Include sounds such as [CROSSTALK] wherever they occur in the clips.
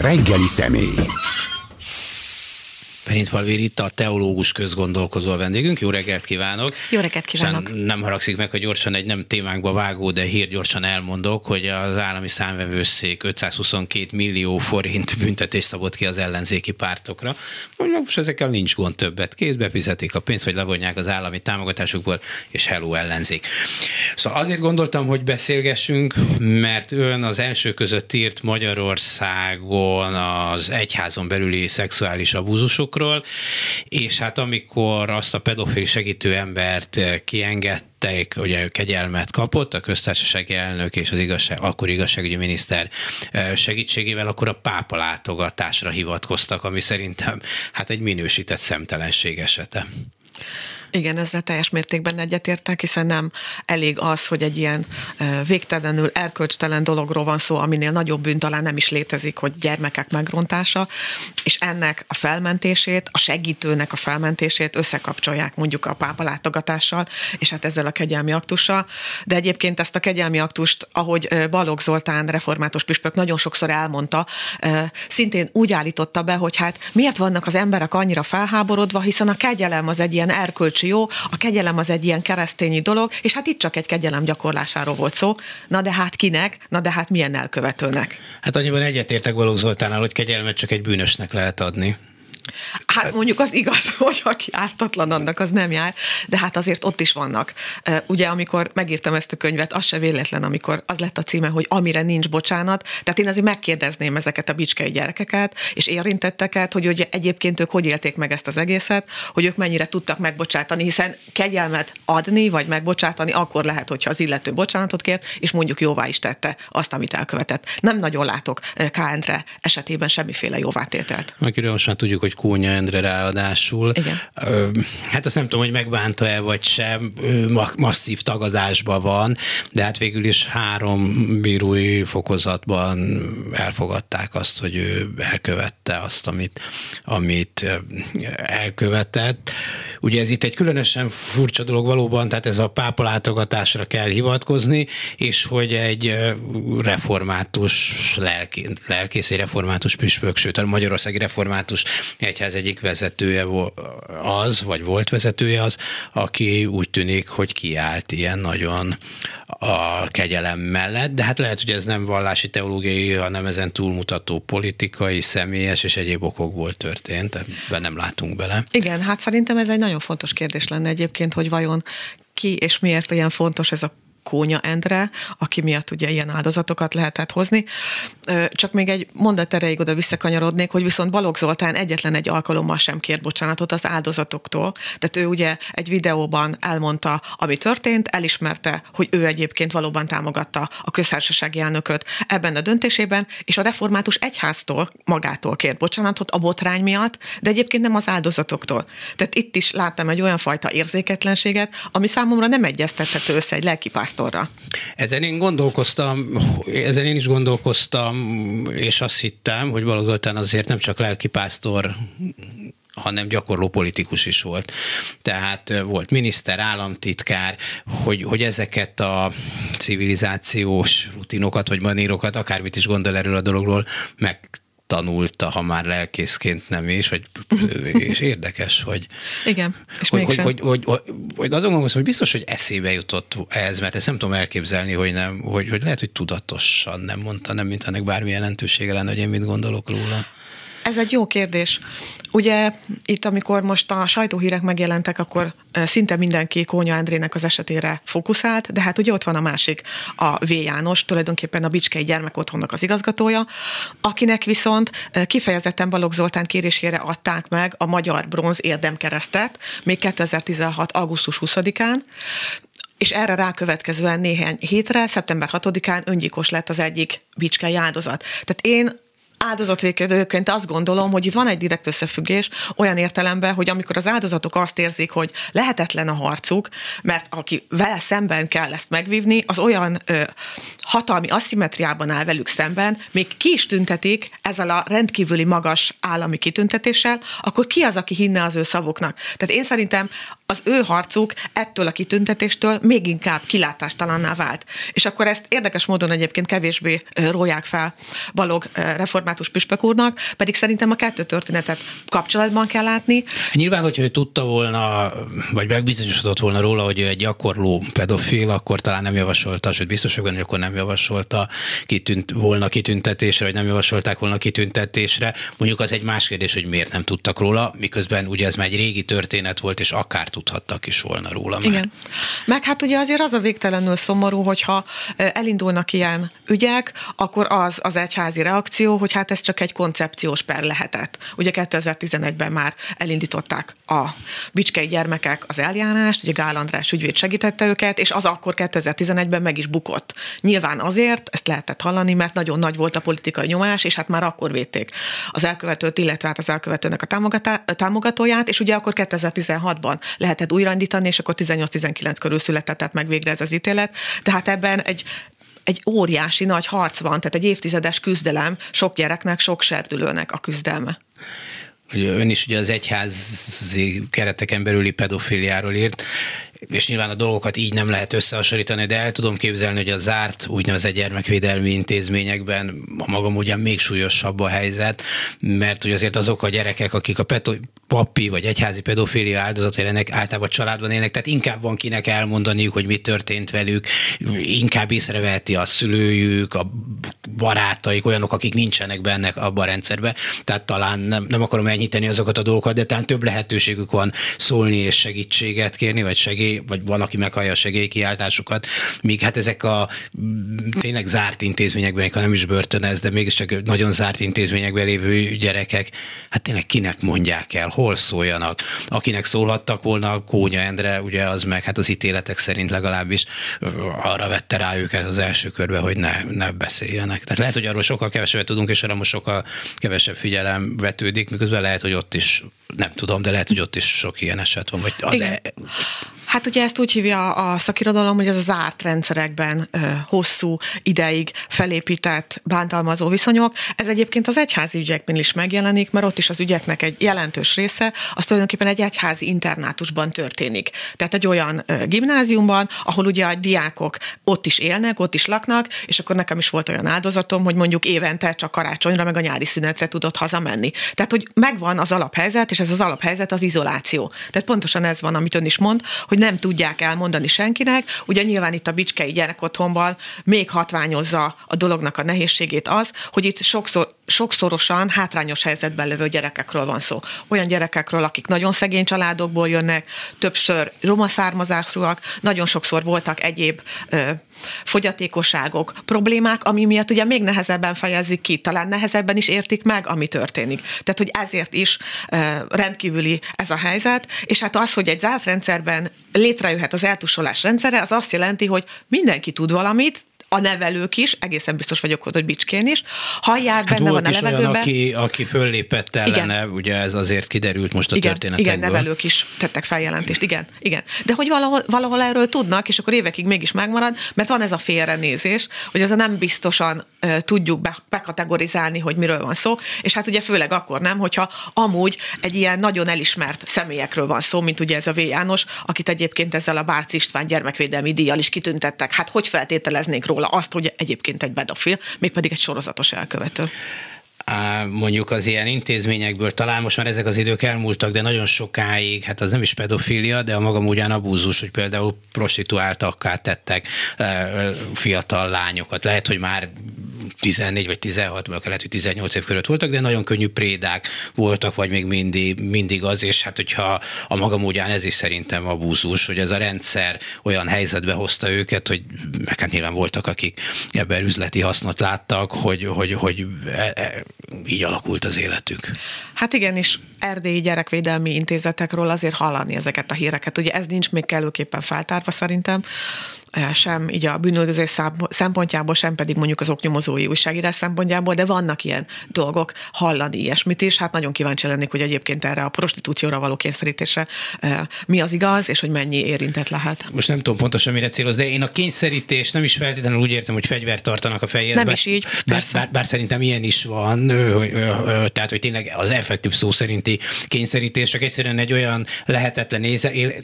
Reggeli személy. Perintfalvi Rita, a teológus közgondolkozó a vendégünk. Jó reggelt kívánok! Jó reggelt kívánok! Sán nem haragszik meg, hogy gyorsan egy nem témánkba vágó, de hír gyorsan elmondok, hogy az állami számvevőszék 522 millió forint büntetés szabott ki az ellenzéki pártokra. Most ezekkel nincs gond többet. Kézbe fizetik a pénzt, vagy levonják az állami támogatásukból, és hello ellenzék. Szóval azért gondoltam, hogy beszélgessünk, mert ön az első között írt Magyarországon az egyházon belüli szexuális abúzusok dolgokról, és hát amikor azt a pedofil segítő embert kiengedték, ugye kegyelmet kapott, a köztársasági elnök és az igazság, akkor igazságügyi miniszter segítségével, akkor a pápa látogatásra hivatkoztak, ami szerintem hát egy minősített szemtelenség esete. Igen, ezzel teljes mértékben egyetértek, hiszen nem elég az, hogy egy ilyen végtelenül erkölcstelen dologról van szó, aminél nagyobb bűn talán nem is létezik, hogy gyermekek megrontása, és ennek a felmentését, a segítőnek a felmentését összekapcsolják mondjuk a pápa látogatással, és hát ezzel a kegyelmi aktussal. De egyébként ezt a kegyelmi aktust, ahogy Balogh Zoltán református püspök nagyon sokszor elmondta, szintén úgy állította be, hogy hát miért vannak az emberek annyira felháborodva, hiszen a kegyelem az egy ilyen erkölcsi jó, a kegyelem az egy ilyen keresztényi dolog, és hát itt csak egy kegyelem gyakorlásáról volt szó. Na de hát kinek? Na de hát milyen elkövetőnek? Hát annyiban egyetértek Balogh Zoltánnal, hogy kegyelmet csak egy bűnösnek lehet adni. Hát mondjuk az igaz, [LAUGHS] hogy aki ártatlan, annak az nem jár, de hát azért ott is vannak. Ugye, amikor megírtam ezt a könyvet, az se véletlen, amikor az lett a címe, hogy amire nincs bocsánat, tehát én azért megkérdezném ezeket a bicskei gyerekeket és érintetteket, hogy ugye egyébként ők hogy élték meg ezt az egészet, hogy ők mennyire tudtak megbocsátani, hiszen kegyelmet adni vagy megbocsátani akkor lehet, hogyha az illető bocsánatot kért, és mondjuk jóvá is tette azt, amit elkövetett. Nem nagyon látok K. Esetében semmiféle jóvátételt. Akiről most már tudjuk, hogy Kónya Endre ráadásul. Igen. Hát azt nem tudom, hogy megbánta-e vagy sem, masszív tagadásban van, de hát végül is három bírói fokozatban elfogadták azt, hogy ő elkövette azt, amit, amit elkövetett. Ugye ez itt egy különösen furcsa dolog valóban, tehát ez a pápa látogatásra kell hivatkozni, és hogy egy református lelki, lelkész, egy református püspök, sőt a Magyarországi Református Egyház egyik vezetője az, vagy volt vezetője az, aki úgy tűnik, hogy kiállt ilyen nagyon a kegyelem mellett, de hát lehet, hogy ez nem vallási teológiai, hanem ezen túlmutató politikai, személyes és egyéb okokból történt, ebben nem látunk bele. Igen, hát szerintem ez egy nagyon fontos kérdés lenne egyébként, hogy vajon ki és miért ilyen fontos ez a Kónya Endre, aki miatt ugye ilyen áldozatokat lehetett hozni. Csak még egy mondat erejéig oda visszakanyarodnék, hogy viszont Balogh Zoltán egyetlen egy alkalommal sem kért bocsánatot az áldozatoktól. Tehát ő ugye egy videóban elmondta, ami történt, elismerte, hogy ő egyébként valóban támogatta a köztársasági elnököt ebben a döntésében, és a református egyháztól magától kért bocsánatot a botrány miatt, de egyébként nem az áldozatoktól. Tehát itt is láttam egy olyan fajta érzéketlenséget, ami számomra nem egyeztethető össze egy lelkipászt pásztorra. Ezen én gondolkoztam, ezen én is gondolkoztam, és azt hittem, hogy valóban azért nem csak lelkipásztor hanem gyakorló politikus is volt. Tehát volt miniszter, államtitkár, hogy, hogy ezeket a civilizációs rutinokat vagy manírokat, akármit is gondol erről a dologról, meg tanulta, ha már lelkészként nem is, vagy, és érdekes, hogy... Igen, és hogy, hogy, hogy, hogy, hogy, hogy azon gondolkozom, hogy biztos, hogy eszébe jutott ez, mert ezt nem tudom elképzelni, hogy, nem, hogy, hogy lehet, hogy tudatosan nem mondta, nem mint ennek bármi jelentősége lenne, hogy én mit gondolok róla. Ez egy jó kérdés. Ugye itt, amikor most a sajtóhírek megjelentek, akkor szinte mindenki Kónya Andrének az esetére fókuszált, de hát ugye ott van a másik, a V. János, tulajdonképpen a Bicskei Gyermekotthonnak az igazgatója, akinek viszont kifejezetten Balogh Zoltán kérésére adták meg a Magyar Bronz érdemkeresztet, még 2016. augusztus 20-án, és erre rákövetkezően néhány hétre, szeptember 6-án öngyilkos lett az egyik bicskei áldozat. Tehát én áldozatvékedőként azt gondolom, hogy itt van egy direkt összefüggés olyan értelemben, hogy amikor az áldozatok azt érzik, hogy lehetetlen a harcuk, mert aki vele szemben kell ezt megvívni, az olyan ö, hatalmi aszimetriában áll velük szemben, még ki is tüntetik ezzel a rendkívüli magas állami kitüntetéssel, akkor ki az, aki hinne az ő szavuknak? Tehát én szerintem az ő harcuk ettől a kitüntetéstől még inkább kilátástalanná vált. És akkor ezt érdekes módon egyébként kevésbé róják fel Balog református püspök úrnak, pedig szerintem a kettő történetet kapcsolatban kell látni. Nyilván, hogyha ő tudta volna, vagy megbizonyosodott volna róla, hogy ő egy gyakorló pedofil, akkor talán nem javasolta, sőt biztos hogy akkor nem javasolta kitűnt, volna kitüntetésre, vagy nem javasolták volna kitüntetésre. Mondjuk az egy más kérdés, hogy miért nem tudtak róla, miközben ugye ez már egy régi történet volt, és akár tudhattak is volna róla. Már. Igen. Meg hát ugye azért az a végtelenül szomorú, hogyha elindulnak ilyen ügyek, akkor az az egyházi reakció, hogy hát ez csak egy koncepciós per lehetett. Ugye 2011-ben már elindították a bicskei gyermekek az eljárást, ugye Gál András ügyvéd segítette őket, és az akkor 2011-ben meg is bukott. Nyilván azért, ezt lehetett hallani, mert nagyon nagy volt a politikai nyomás, és hát már akkor védték az elkövetőt, illetve hát az elkövetőnek a támogatóját, és ugye akkor 2016-ban lehetett újraindítani, és akkor 18-19 körül született tehát meg végre ez az ítélet. Tehát ebben egy egy óriási nagy harc van, tehát egy évtizedes küzdelem, sok gyereknek, sok serdülőnek a küzdelme. Ön is ugye az egyházi kereteken belüli pedofiliáról írt és nyilván a dolgokat így nem lehet összehasonlítani, de el tudom képzelni, hogy a zárt úgynevezett gyermekvédelmi intézményekben a magam ugyan még súlyosabb a helyzet, mert hogy azért azok a gyerekek, akik a peto- papi vagy egyházi pedofília áldozatai lennek, általában családban élnek, tehát inkább van kinek elmondaniuk, hogy mi történt velük, inkább észreveheti a szülőjük, a barátaik, olyanok, akik nincsenek benne abban a rendszerben. Tehát talán nem, nem akarom elnyiteni azokat a dolgokat, de talán több lehetőségük van szólni és segítséget kérni, vagy segély vagy van, aki meghallja a segélykiáltásokat, míg hát ezek a tényleg zárt intézményekben, ha nem is börtönez, de mégiscsak nagyon zárt intézményekben lévő gyerekek, hát tényleg kinek mondják el, hol szóljanak. Akinek szólhattak volna, Kónya Endre, ugye az meg hát az ítéletek szerint legalábbis arra vette rá őket az első körbe, hogy ne, ne beszéljenek. Tehát lehet, hogy arról sokkal kevesebbet tudunk, és arra most sokkal kevesebb figyelem vetődik, miközben lehet, hogy ott is, nem tudom, de lehet, hogy ott is sok ilyen eset van. Vagy az e- Hát ugye ezt úgy hívja a szakirodalom, hogy ez az zárt rendszerekben ö, hosszú ideig felépített bántalmazó viszonyok. Ez egyébként az egyházi ügyekben is megjelenik, mert ott is az ügyeknek egy jelentős része az tulajdonképpen egy egyházi internátusban történik. Tehát egy olyan ö, gimnáziumban, ahol ugye a diákok ott is élnek, ott is laknak, és akkor nekem is volt olyan áldozatom, hogy mondjuk évente csak karácsonyra, meg a nyári szünetre tudott hazamenni. Tehát, hogy megvan az alaphelyzet, és ez az alaphelyzet az izoláció. Tehát pontosan ez van, amit ön is mond, hogy nem tudják elmondani senkinek. Ugye nyilván itt a Bicskei gyerekotthonban még hatványozza a dolognak a nehézségét az, hogy itt sokszor, sokszorosan hátrányos helyzetben levő gyerekekről van szó. Olyan gyerekekről, akik nagyon szegény családokból jönnek, többször roma származásúak, nagyon sokszor voltak egyéb ö, fogyatékosságok, problémák, ami miatt ugye még nehezebben fejezik ki, talán nehezebben is értik meg, ami történik. Tehát, hogy ezért is ö, rendkívüli ez a helyzet, és hát az, hogy egy zárt rendszerben létrejöhet az eltusolás rendszere, az azt jelenti, hogy mindenki tud valamit, a nevelők is, egészen biztos vagyok, hogy Bicskén is, hallják, hát benne van a levegőben. Olyan, aki, aki föllépett ellene, igen. ugye ez azért kiderült most a igen, történetekből. Igen, nevelők is tettek feljelentést, igen, igen. De hogy valahol, valahol erről tudnak, és akkor évekig mégis megmarad, mert van ez a félrenézés, hogy ez a nem biztosan tudjuk be, bekategorizálni, hogy miről van szó, és hát ugye főleg akkor nem, hogyha amúgy egy ilyen nagyon elismert személyekről van szó, mint ugye ez a V. János, akit egyébként ezzel a Bárc István gyermekvédelmi díjjal is kitüntettek. Hát hogy feltételeznénk róla azt, hogy egyébként egy pedofil, mégpedig egy sorozatos elkövető mondjuk az ilyen intézményekből, talán most már ezek az idők elmúltak, de nagyon sokáig, hát az nem is pedofilia, de a magam ugyan abúzus, hogy például prostituáltakká tettek fiatal lányokat. Lehet, hogy már 14 vagy 16, vagy lehet, hogy 18 év körött voltak, de nagyon könnyű prédák voltak, vagy még mindig, mindig az, és hát hogyha a maga módján ez is szerintem a búzus, hogy ez a rendszer olyan helyzetbe hozta őket, hogy meg hát nyilván voltak, akik ebben üzleti hasznot láttak, hogy, hogy, hogy e, e, így alakult az életük. Hát igen, és erdélyi gyerekvédelmi intézetekről azért hallani ezeket a híreket. Ugye ez nincs még kellőképpen feltárva szerintem, sem így a bűnöldözés szempontjából, sem pedig mondjuk az oknyomozói újságírás szempontjából, de vannak ilyen dolgok, hallani ilyesmit is. Hát nagyon kíváncsi lennék, hogy egyébként erre a prostitúcióra való kényszerítésre mi az igaz, és hogy mennyi érintett lehet. Most nem tudom pontosan, mire céloz, de én a kényszerítés nem is feltétlenül úgy értem, hogy fegyvert tartanak a fejéhez. Nem is így, bár, bár, bár, szerintem ilyen is van, tehát hogy tényleg az effektív szó szerinti kényszerítés csak egyszerűen egy olyan lehetetlen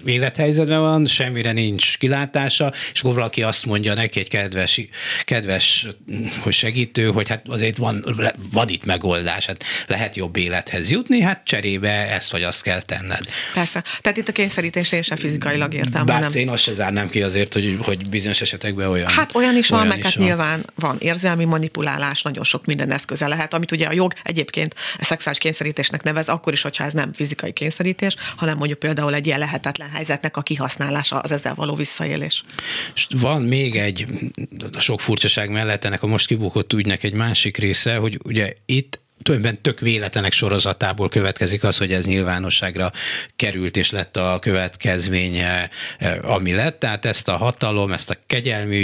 élethelyzetben van, semmire nincs kilátása, és akkor valaki azt mondja neki egy kedves, kedves hogy segítő, hogy hát azért van, van itt megoldás, hát lehet jobb élethez jutni, hát cserébe ezt vagy azt kell tenned. Persze. Tehát itt a kényszerítés én sem fizikailag értem. Bár nem. én azt se zárnám ki azért, hogy, hogy bizonyos esetekben olyan. Hát olyan is olyan van, meg hát van. nyilván van érzelmi manipulálás, nagyon sok minden eszköze lehet, amit ugye a jog egyébként a szexuális kényszerítésnek nevez, akkor is, hogyha ez nem fizikai kényszerítés, hanem mondjuk például egy ilyen lehetetlen helyzetnek a kihasználása, az ezzel való visszaélés. És van még egy, a sok furcsaság mellett ennek a most kibukott ügynek egy másik része, hogy ugye itt tulajdonképpen tök véletlenek sorozatából következik az, hogy ez nyilvánosságra került, és lett a következménye, eh, ami lett. Tehát ezt a hatalom, ezt a kegyelmi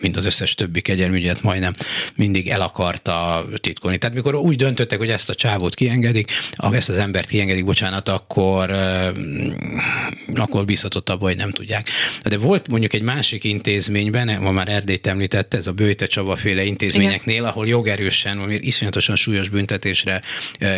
mint az összes többi kegyelmügyet majdnem mindig el akarta titkolni. Tehát mikor úgy döntöttek, hogy ezt a csávót kiengedik, ezt az embert kiengedik, bocsánat, akkor, akkor bízhatott abban, hogy nem tudják. De volt mondjuk egy másik intézményben, ma már Erdélyt említette, ez a Bőte Csaba féle intézményeknél, Igen. ahol jogerősen, ami iszonyatosan súlyos büntetésre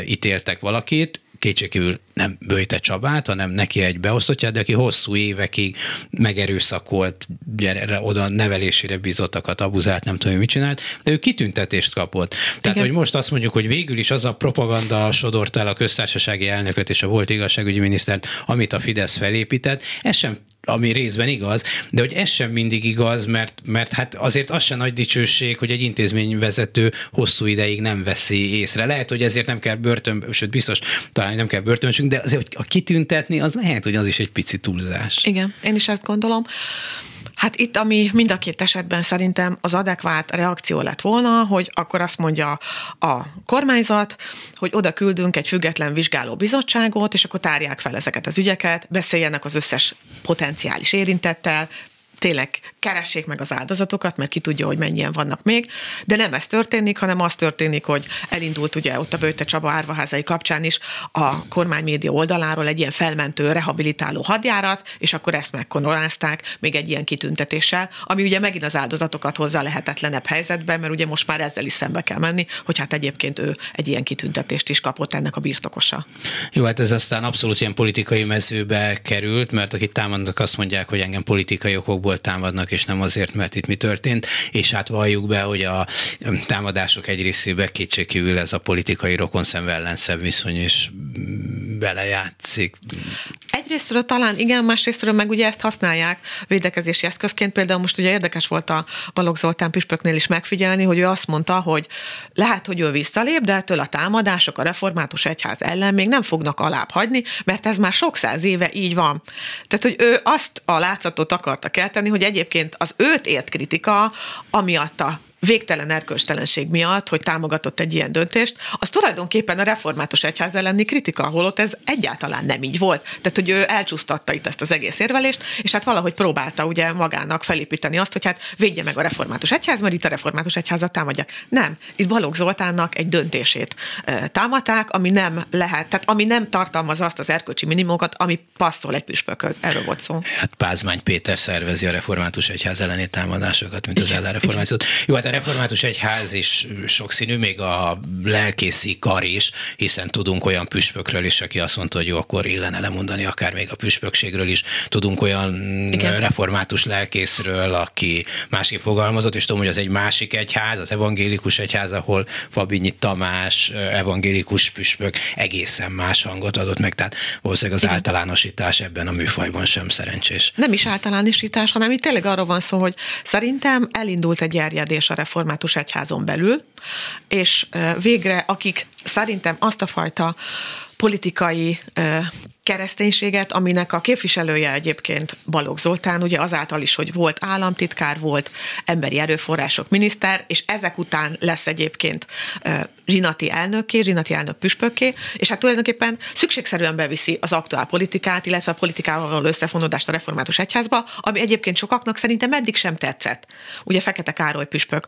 ítéltek valakit, kétségkívül nem Böjte Csabát, hanem neki egy beosztottját, de aki hosszú évekig megerőszakolt, gyere, oda nevelésére bizottakat, abuzált, nem tudom, mit csinált, de ő kitüntetést kapott. Tehát, Igen. hogy most azt mondjuk, hogy végül is az a propaganda sodort el a köztársasági elnököt és a volt igazságügyi minisztert, amit a Fidesz felépített, ez sem ami részben igaz, de hogy ez sem mindig igaz, mert, mert hát azért az sem nagy dicsőség, hogy egy intézményvezető hosszú ideig nem veszi észre. Lehet, hogy ezért nem kell börtön, sőt biztos talán nem kell börtönösünk, de azért, hogy a kitüntetni, az lehet, hogy az is egy pici túlzás. Igen, én is ezt gondolom. Hát itt, ami mind a két esetben szerintem az adekvát reakció lett volna, hogy akkor azt mondja a kormányzat, hogy oda küldünk egy független vizsgáló bizottságot, és akkor tárják fel ezeket az ügyeket, beszéljenek az összes potenciális érintettel, tényleg keressék meg az áldozatokat, mert ki tudja, hogy mennyien vannak még, de nem ez történik, hanem az történik, hogy elindult ugye ott a Bőte Csaba árvaházai kapcsán is a kormánymédia oldaláról egy ilyen felmentő, rehabilitáló hadjárat, és akkor ezt megkonorázták még egy ilyen kitüntetéssel, ami ugye megint az áldozatokat hozza a lehetetlenebb helyzetbe, mert ugye most már ezzel is szembe kell menni, hogy hát egyébként ő egy ilyen kitüntetést is kapott ennek a birtokosa. Jó, hát ez aztán abszolút ilyen politikai mezőbe került, mert akik támadnak azt mondják, hogy engem politikai okokból okokból támadnak, és nem azért, mert itt mi történt, és hát valljuk be, hogy a támadások egy részében kétségkívül ez a politikai rokonszenv ellenszebb viszony is belejátszik. Egyrésztről talán igen, másrésztről meg ugye ezt használják védekezési eszközként. Például most ugye érdekes volt a Balogh Zoltán püspöknél is megfigyelni, hogy ő azt mondta, hogy lehet, hogy ő visszalép, de ettől a támadások a református egyház ellen még nem fognak alább hagyni, mert ez már sok száz éve így van. Tehát, hogy ő azt a látszatot akarta kelteni, hogy egyébként az őt ért kritika, amiatt a végtelen erkölcstelenség miatt, hogy támogatott egy ilyen döntést, az tulajdonképpen a református egyház elleni kritika, holott ez egyáltalán nem így volt. Tehát, hogy ő elcsúsztatta itt ezt az egész érvelést, és hát valahogy próbálta ugye magának felépíteni azt, hogy hát védje meg a református egyház, mert itt a református egyházat támadják. Nem. Itt Balogh Zoltánnak egy döntését támadták, ami nem lehet, tehát ami nem tartalmaz azt az erkölcsi minimumokat, ami passzol egy püspökhöz. Erről volt szó. Hát Pázmány Péter szervezi a református egyház elleni támadásokat, mint az ellenreformációt. Jó, hát református egyház is sokszínű, még a lelkészi kar is, hiszen tudunk olyan püspökről is, aki azt mondta, hogy jó, akkor illene lemondani akár még a püspökségről is. Tudunk olyan Igen. református lelkészről, aki másképp fogalmazott, és tudom, hogy az egy másik egyház, az evangélikus egyház, ahol Fabinyi Tamás, evangélikus püspök egészen más hangot adott meg, tehát valószínűleg az Igen. általánosítás ebben a műfajban sem szerencsés. Nem is általánosítás, hanem itt tényleg arról van szó, hogy szerintem elindult egy erjedés a református egyházon belül, és végre akik szerintem azt a fajta politikai kereszténységet, aminek a képviselője egyébként Balogh Zoltán, ugye azáltal is, hogy volt államtitkár, volt emberi erőforrások miniszter, és ezek után lesz egyébként zsinati elnöké, zsinati elnök püspökké, és hát tulajdonképpen szükségszerűen beviszi az aktuál politikát, illetve a politikával való összefonódást a református egyházba, ami egyébként sokaknak szerintem eddig sem tetszett. Ugye Fekete Károly püspök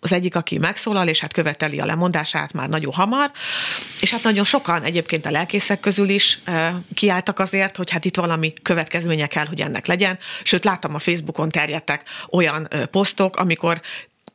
az egyik, aki megszólal, és hát követeli a lemondását már nagyon hamar, és hát nagyon sokan egyébként a lelkészek közül is kiálltak azért, hogy hát itt valami következménye kell, hogy ennek legyen. Sőt, láttam a Facebookon terjedtek olyan posztok, amikor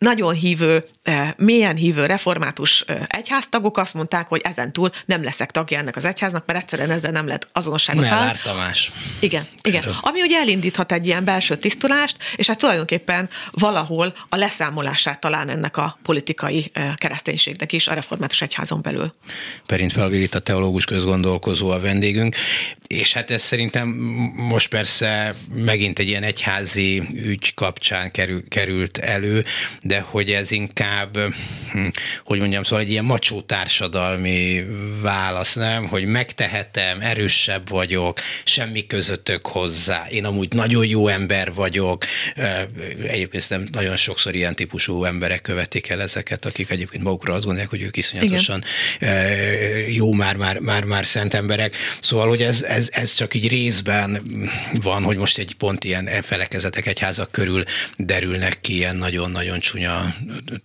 nagyon hívő, eh, mélyen hívő református eh, egyháztagok azt mondták, hogy ezen túl nem leszek tagja ennek az egyháznak, mert egyszerűen ezzel nem lehet azonosságot fel. Tamás. Igen, igen. Ami ugye elindíthat egy ilyen belső tisztulást, és hát tulajdonképpen valahol a leszámolását talán ennek a politikai eh, kereszténységnek is a református egyházon belül. Perint Felvirit a teológus közgondolkozó a vendégünk, és hát ez szerintem most persze megint egy ilyen egyházi ügy kapcsán kerül, került elő, de hogy ez inkább, hm, hogy mondjam, szóval egy ilyen macsó társadalmi válasz, nem? Hogy megtehetem, erősebb vagyok, semmi közöttök hozzá, én amúgy nagyon jó ember vagyok. Egyébként nem nagyon sokszor ilyen típusú emberek követik el ezeket, akik egyébként magukra azt gondolják, hogy ők iszonyatosan Igen. jó már, már, már, már szent emberek. Szóval, hogy ez, ez, ez csak így részben van, hogy most egy pont ilyen felekezetek egyházak körül derülnek ki ilyen nagyon-nagyon csúnya csúnya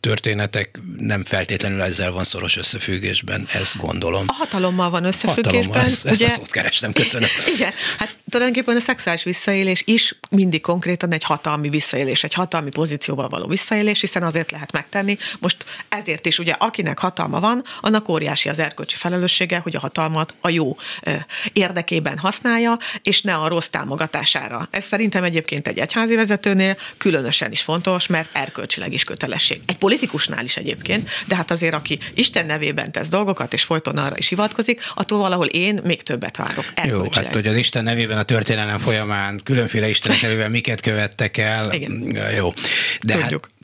történetek, nem feltétlenül ezzel van szoros összefüggésben, ezt gondolom. A hatalommal van összefüggésben. Hatalommal, ezt, ugye? ezt a szót kerestem, köszönöm. [LAUGHS] Igen, hát tulajdonképpen a szexuális visszaélés is mindig konkrétan egy hatalmi visszaélés, egy hatalmi pozícióval való visszaélés, hiszen azért lehet megtenni. Most ezért is ugye akinek hatalma van, annak óriási az erkölcsi felelőssége, hogy a hatalmat a jó érdekében használja, és ne a rossz támogatására. Ez szerintem egyébként egy egyházi vezetőnél különösen is fontos, mert erkölcsileg is kötelesség. Egy politikusnál is egyébként, de hát azért, aki Isten nevében tesz dolgokat, és folyton arra is hivatkozik, attól valahol én még többet várok. Jó, hát hogy az Isten nevében a történelem folyamán különféle Istenek [LAUGHS] nevében miket követtek el. Igen. Jó. De Tudjuk. Hát,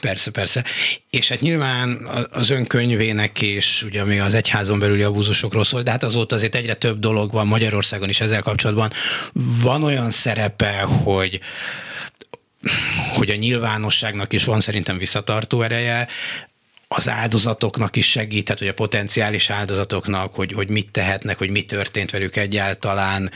Persze, persze. És hát nyilván az önkönyvének is, ugye ami az egyházon belüli abúzusokról szól, de hát azóta azért egyre több dolog van Magyarországon is ezzel kapcsolatban. Van olyan szerepe, hogy hogy a nyilvánosságnak is van szerintem visszatartó ereje, az áldozatoknak is segíthet, hogy a potenciális áldozatoknak, hogy, hogy mit tehetnek, hogy mi történt velük egyáltalán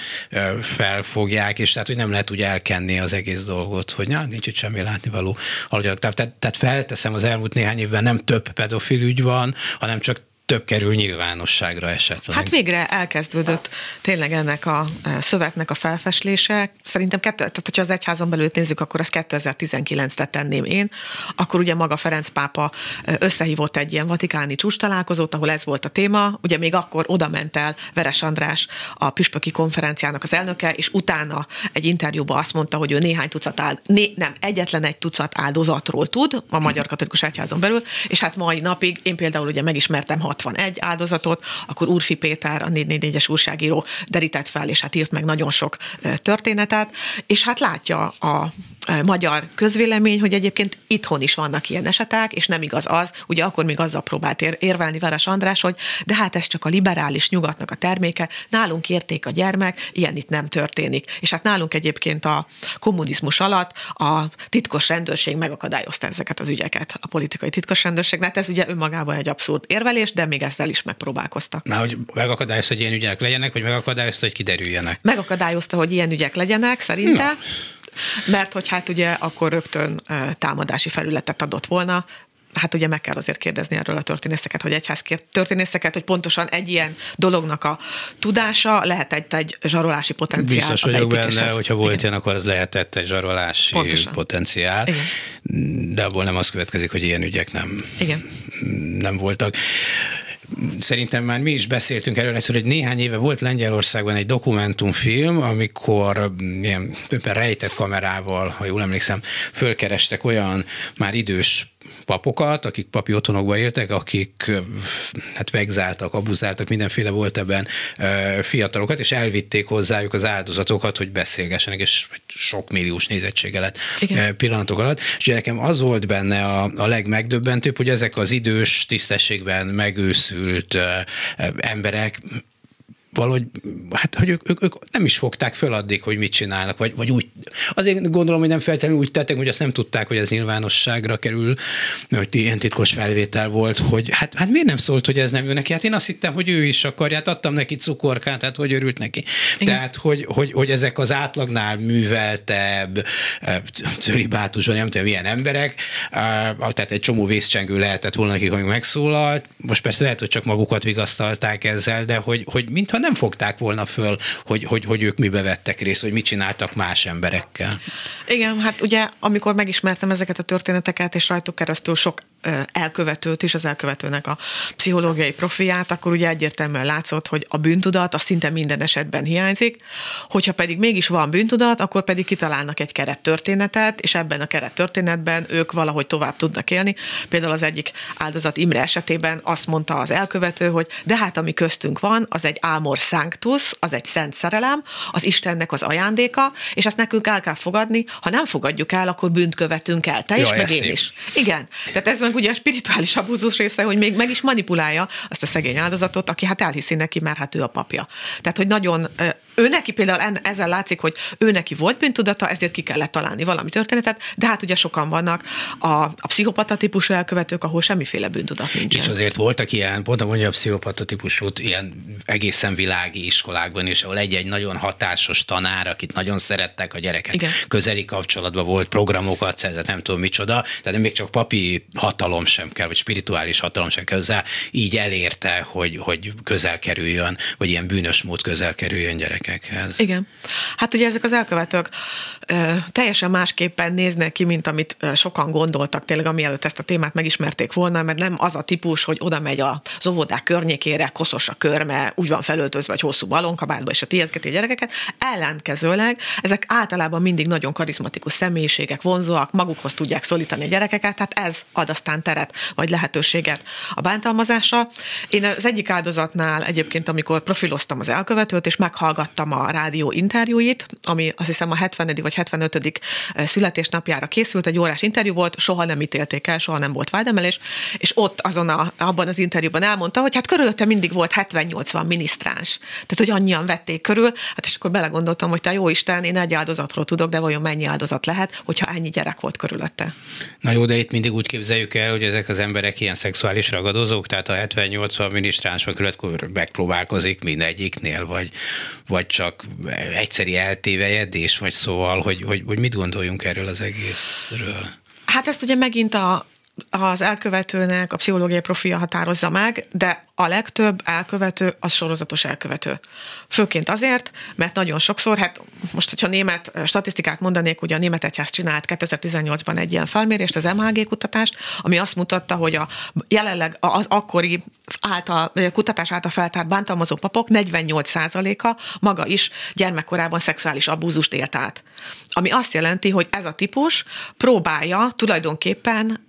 felfogják, és tehát, hogy nem lehet úgy elkenni az egész dolgot, hogy na, nincs itt semmi látnivaló. Tehát, tehát felteszem, az elmúlt néhány évben nem több pedofil ügy van, hanem csak több kerül nyilvánosságra esetleg. Hát végre elkezdődött tényleg ennek a e, szövetnek a felfeslése. Szerintem, kettő, tehát hogyha az egyházon belül nézzük, akkor ezt 2019-re tenném én. Akkor ugye maga Ferenc pápa e, összehívott egy ilyen vatikáni csúcs találkozót, ahol ez volt a téma. Ugye még akkor oda ment el Veres András, a püspöki konferenciának az elnöke, és utána egy interjúban azt mondta, hogy ő néhány tucat áld, né, nem, egyetlen egy tucat áldozatról tud a Magyar Katolikus Egyházon belül, és hát mai napig én például ugye megismertem 61 áldozatot, akkor Urfi Péter, a 444-es újságíró derített fel, és hát írt meg nagyon sok történetet, és hát látja a magyar közvélemény, hogy egyébként itthon is vannak ilyen esetek, és nem igaz az, ugye akkor még azzal próbált ér- érvelni Veres András, hogy de hát ez csak a liberális nyugatnak a terméke, nálunk érték a gyermek, ilyen itt nem történik. És hát nálunk egyébként a kommunizmus alatt a titkos rendőrség megakadályozta ezeket az ügyeket, a politikai titkos rendőrség, mert hát ez ugye önmagában egy abszurd érvelés, de még ezzel is megpróbálkoztak. Na, hogy megakadályozta, hogy ilyen ügyek legyenek, vagy megakadályozta, hogy kiderüljenek? Megakadályozta, hogy ilyen ügyek legyenek, szerintem. No mert hogy hát ugye akkor rögtön támadási felületet adott volna, hát ugye meg kell azért kérdezni erről a történészeket, hogy egyház történészeket, hogy pontosan egy ilyen dolognak a tudása lehet egy, egy zsarolási potenciál. Biztos vagyok benne, hogyha volt Igen. ilyen, akkor az lehetett egy zsarolási pontosan. potenciál, Igen. de abból nem az következik, hogy ilyen ügyek nem, Igen. nem voltak szerintem már mi is beszéltünk erről egyszer, hogy néhány éve volt Lengyelországban egy dokumentumfilm, amikor ilyen rejtett kamerával, ha jól emlékszem, fölkerestek olyan már idős papokat, akik papi otthonokban éltek, akik hát vegzáltak, abuzáltak, mindenféle volt ebben fiatalokat, és elvitték hozzájuk az áldozatokat, hogy beszélgessenek, és sok milliós nézettsége lett Igen. pillanatok alatt. És nekem az volt benne a, a legmegdöbbentőbb, hogy ezek az idős, tisztességben megőszült emberek valahogy, hát hogy ők, ők, ők nem is fogták föl addig, hogy mit csinálnak, vagy, vagy úgy, azért gondolom, hogy nem feltétlenül úgy tettek, hogy azt nem tudták, hogy ez nyilvánosságra kerül, mert hogy ilyen titkos felvétel volt, hogy hát, hát miért nem szólt, hogy ez nem jó neki? Hát én azt hittem, hogy ő is akarja, hát adtam neki cukorkát, hát hogy örült neki. Igen. Tehát, hogy, hogy, hogy, ezek az átlagnál műveltebb, cölibátusban, nem tudom, milyen emberek, tehát egy csomó vészcsengő lehetett volna nekik, amíg megszólalt. Most persze lehet, hogy csak magukat vigasztalták ezzel, de hogy, hogy mintha nem fogták volna föl, hogy, hogy, hogy ők mibe vettek részt, hogy mit csináltak más emberekkel. Igen, hát ugye amikor megismertem ezeket a történeteket, és rajtuk keresztül sok elkövetőt is, az elkövetőnek a pszichológiai profiát, akkor ugye egyértelműen látszott, hogy a bűntudat az szinte minden esetben hiányzik, hogyha pedig mégis van bűntudat, akkor pedig kitalálnak egy kerettörténetet, és ebben a kerettörténetben ők valahogy tovább tudnak élni. Például az egyik áldozat Imre esetében azt mondta az elkövető, hogy de hát ami köztünk van, az egy ámor sanctus, az egy szent szerelem, az Istennek az ajándéka, és ezt nekünk el kell fogadni, ha nem fogadjuk el, akkor bűnt követünk el. Te is, meg én is. Igen. Tehát ez meg ugye a spirituális abúzus része, hogy még meg is manipulálja azt a szegény áldozatot, aki hát elhiszi neki, mert hát ő a papja. Tehát, hogy nagyon ő neki például ezzel látszik, hogy ő neki volt bűntudata, ezért ki kellett találni valami történetet, de hát ugye sokan vannak a, a pszichopata típusú elkövetők, ahol semmiféle bűntudat nincs. És azért voltak ilyen, pont a mondja a pszichopata típusú ilyen egészen világi iskolákban is, ahol egy-egy nagyon hatásos tanár, akit nagyon szerettek a gyerekek, Igen. közeli kapcsolatban volt, programokat szerzett, nem tudom micsoda, tehát még csak papi hatalom sem kell, vagy spirituális hatalom sem kell hozzá, így elérte, hogy, hogy közel kerüljön, vagy ilyen bűnös mód közel kerüljön gyerek gyerekekhez. Igen. Hát ugye ezek az elkövetők teljesen másképpen néznek ki, mint amit sokan gondoltak tényleg, amielőtt ezt a témát megismerték volna, mert nem az a típus, hogy oda megy az óvodák környékére, koszos a körme, úgy van felöltözve, vagy hosszú balonkabátba, és a tiézgeti gyerekeket. Ellenkezőleg ezek általában mindig nagyon karizmatikus személyiségek, vonzóak, magukhoz tudják szólítani a gyerekeket, tehát ez ad aztán teret, vagy lehetőséget a bántalmazásra. Én az egyik áldozatnál egyébként, amikor profiloztam az elkövetőt, és meghallgattam hallgattam a rádió interjúit, ami azt hiszem a 70. vagy 75. születésnapjára készült, egy órás interjú volt, soha nem ítélték el, soha nem volt vádemelés, és ott azon a, abban az interjúban elmondta, hogy hát körülötte mindig volt 70-80 minisztráns. Tehát, hogy annyian vették körül, hát és akkor belegondoltam, hogy te jó Isten, én egy áldozatról tudok, de vajon mennyi áldozat lehet, hogyha ennyi gyerek volt körülötte. Na jó, de itt mindig úgy képzeljük el, hogy ezek az emberek ilyen szexuális ragadozók, tehát a 70-80 minisztráns körülött, megpróbálkozik mindegyiknél, vagy, vagy csak egyszeri eltévejedés, vagy szóval, hogy, hogy, hogy mit gondoljunk erről az egészről? Hát ezt ugye megint a, az elkövetőnek a pszichológiai profilja határozza meg, de a legtöbb elkövető az sorozatos elkövető. Főként azért, mert nagyon sokszor, hát most, hogyha német statisztikát mondanék, ugye a német egyház csinált 2018-ban egy ilyen felmérést, az MHG kutatást, ami azt mutatta, hogy a jelenleg az akkori által, kutatás által feltárt bántalmazó papok 48%-a maga is gyermekkorában szexuális abúzust élt át. Ami azt jelenti, hogy ez a típus próbálja tulajdonképpen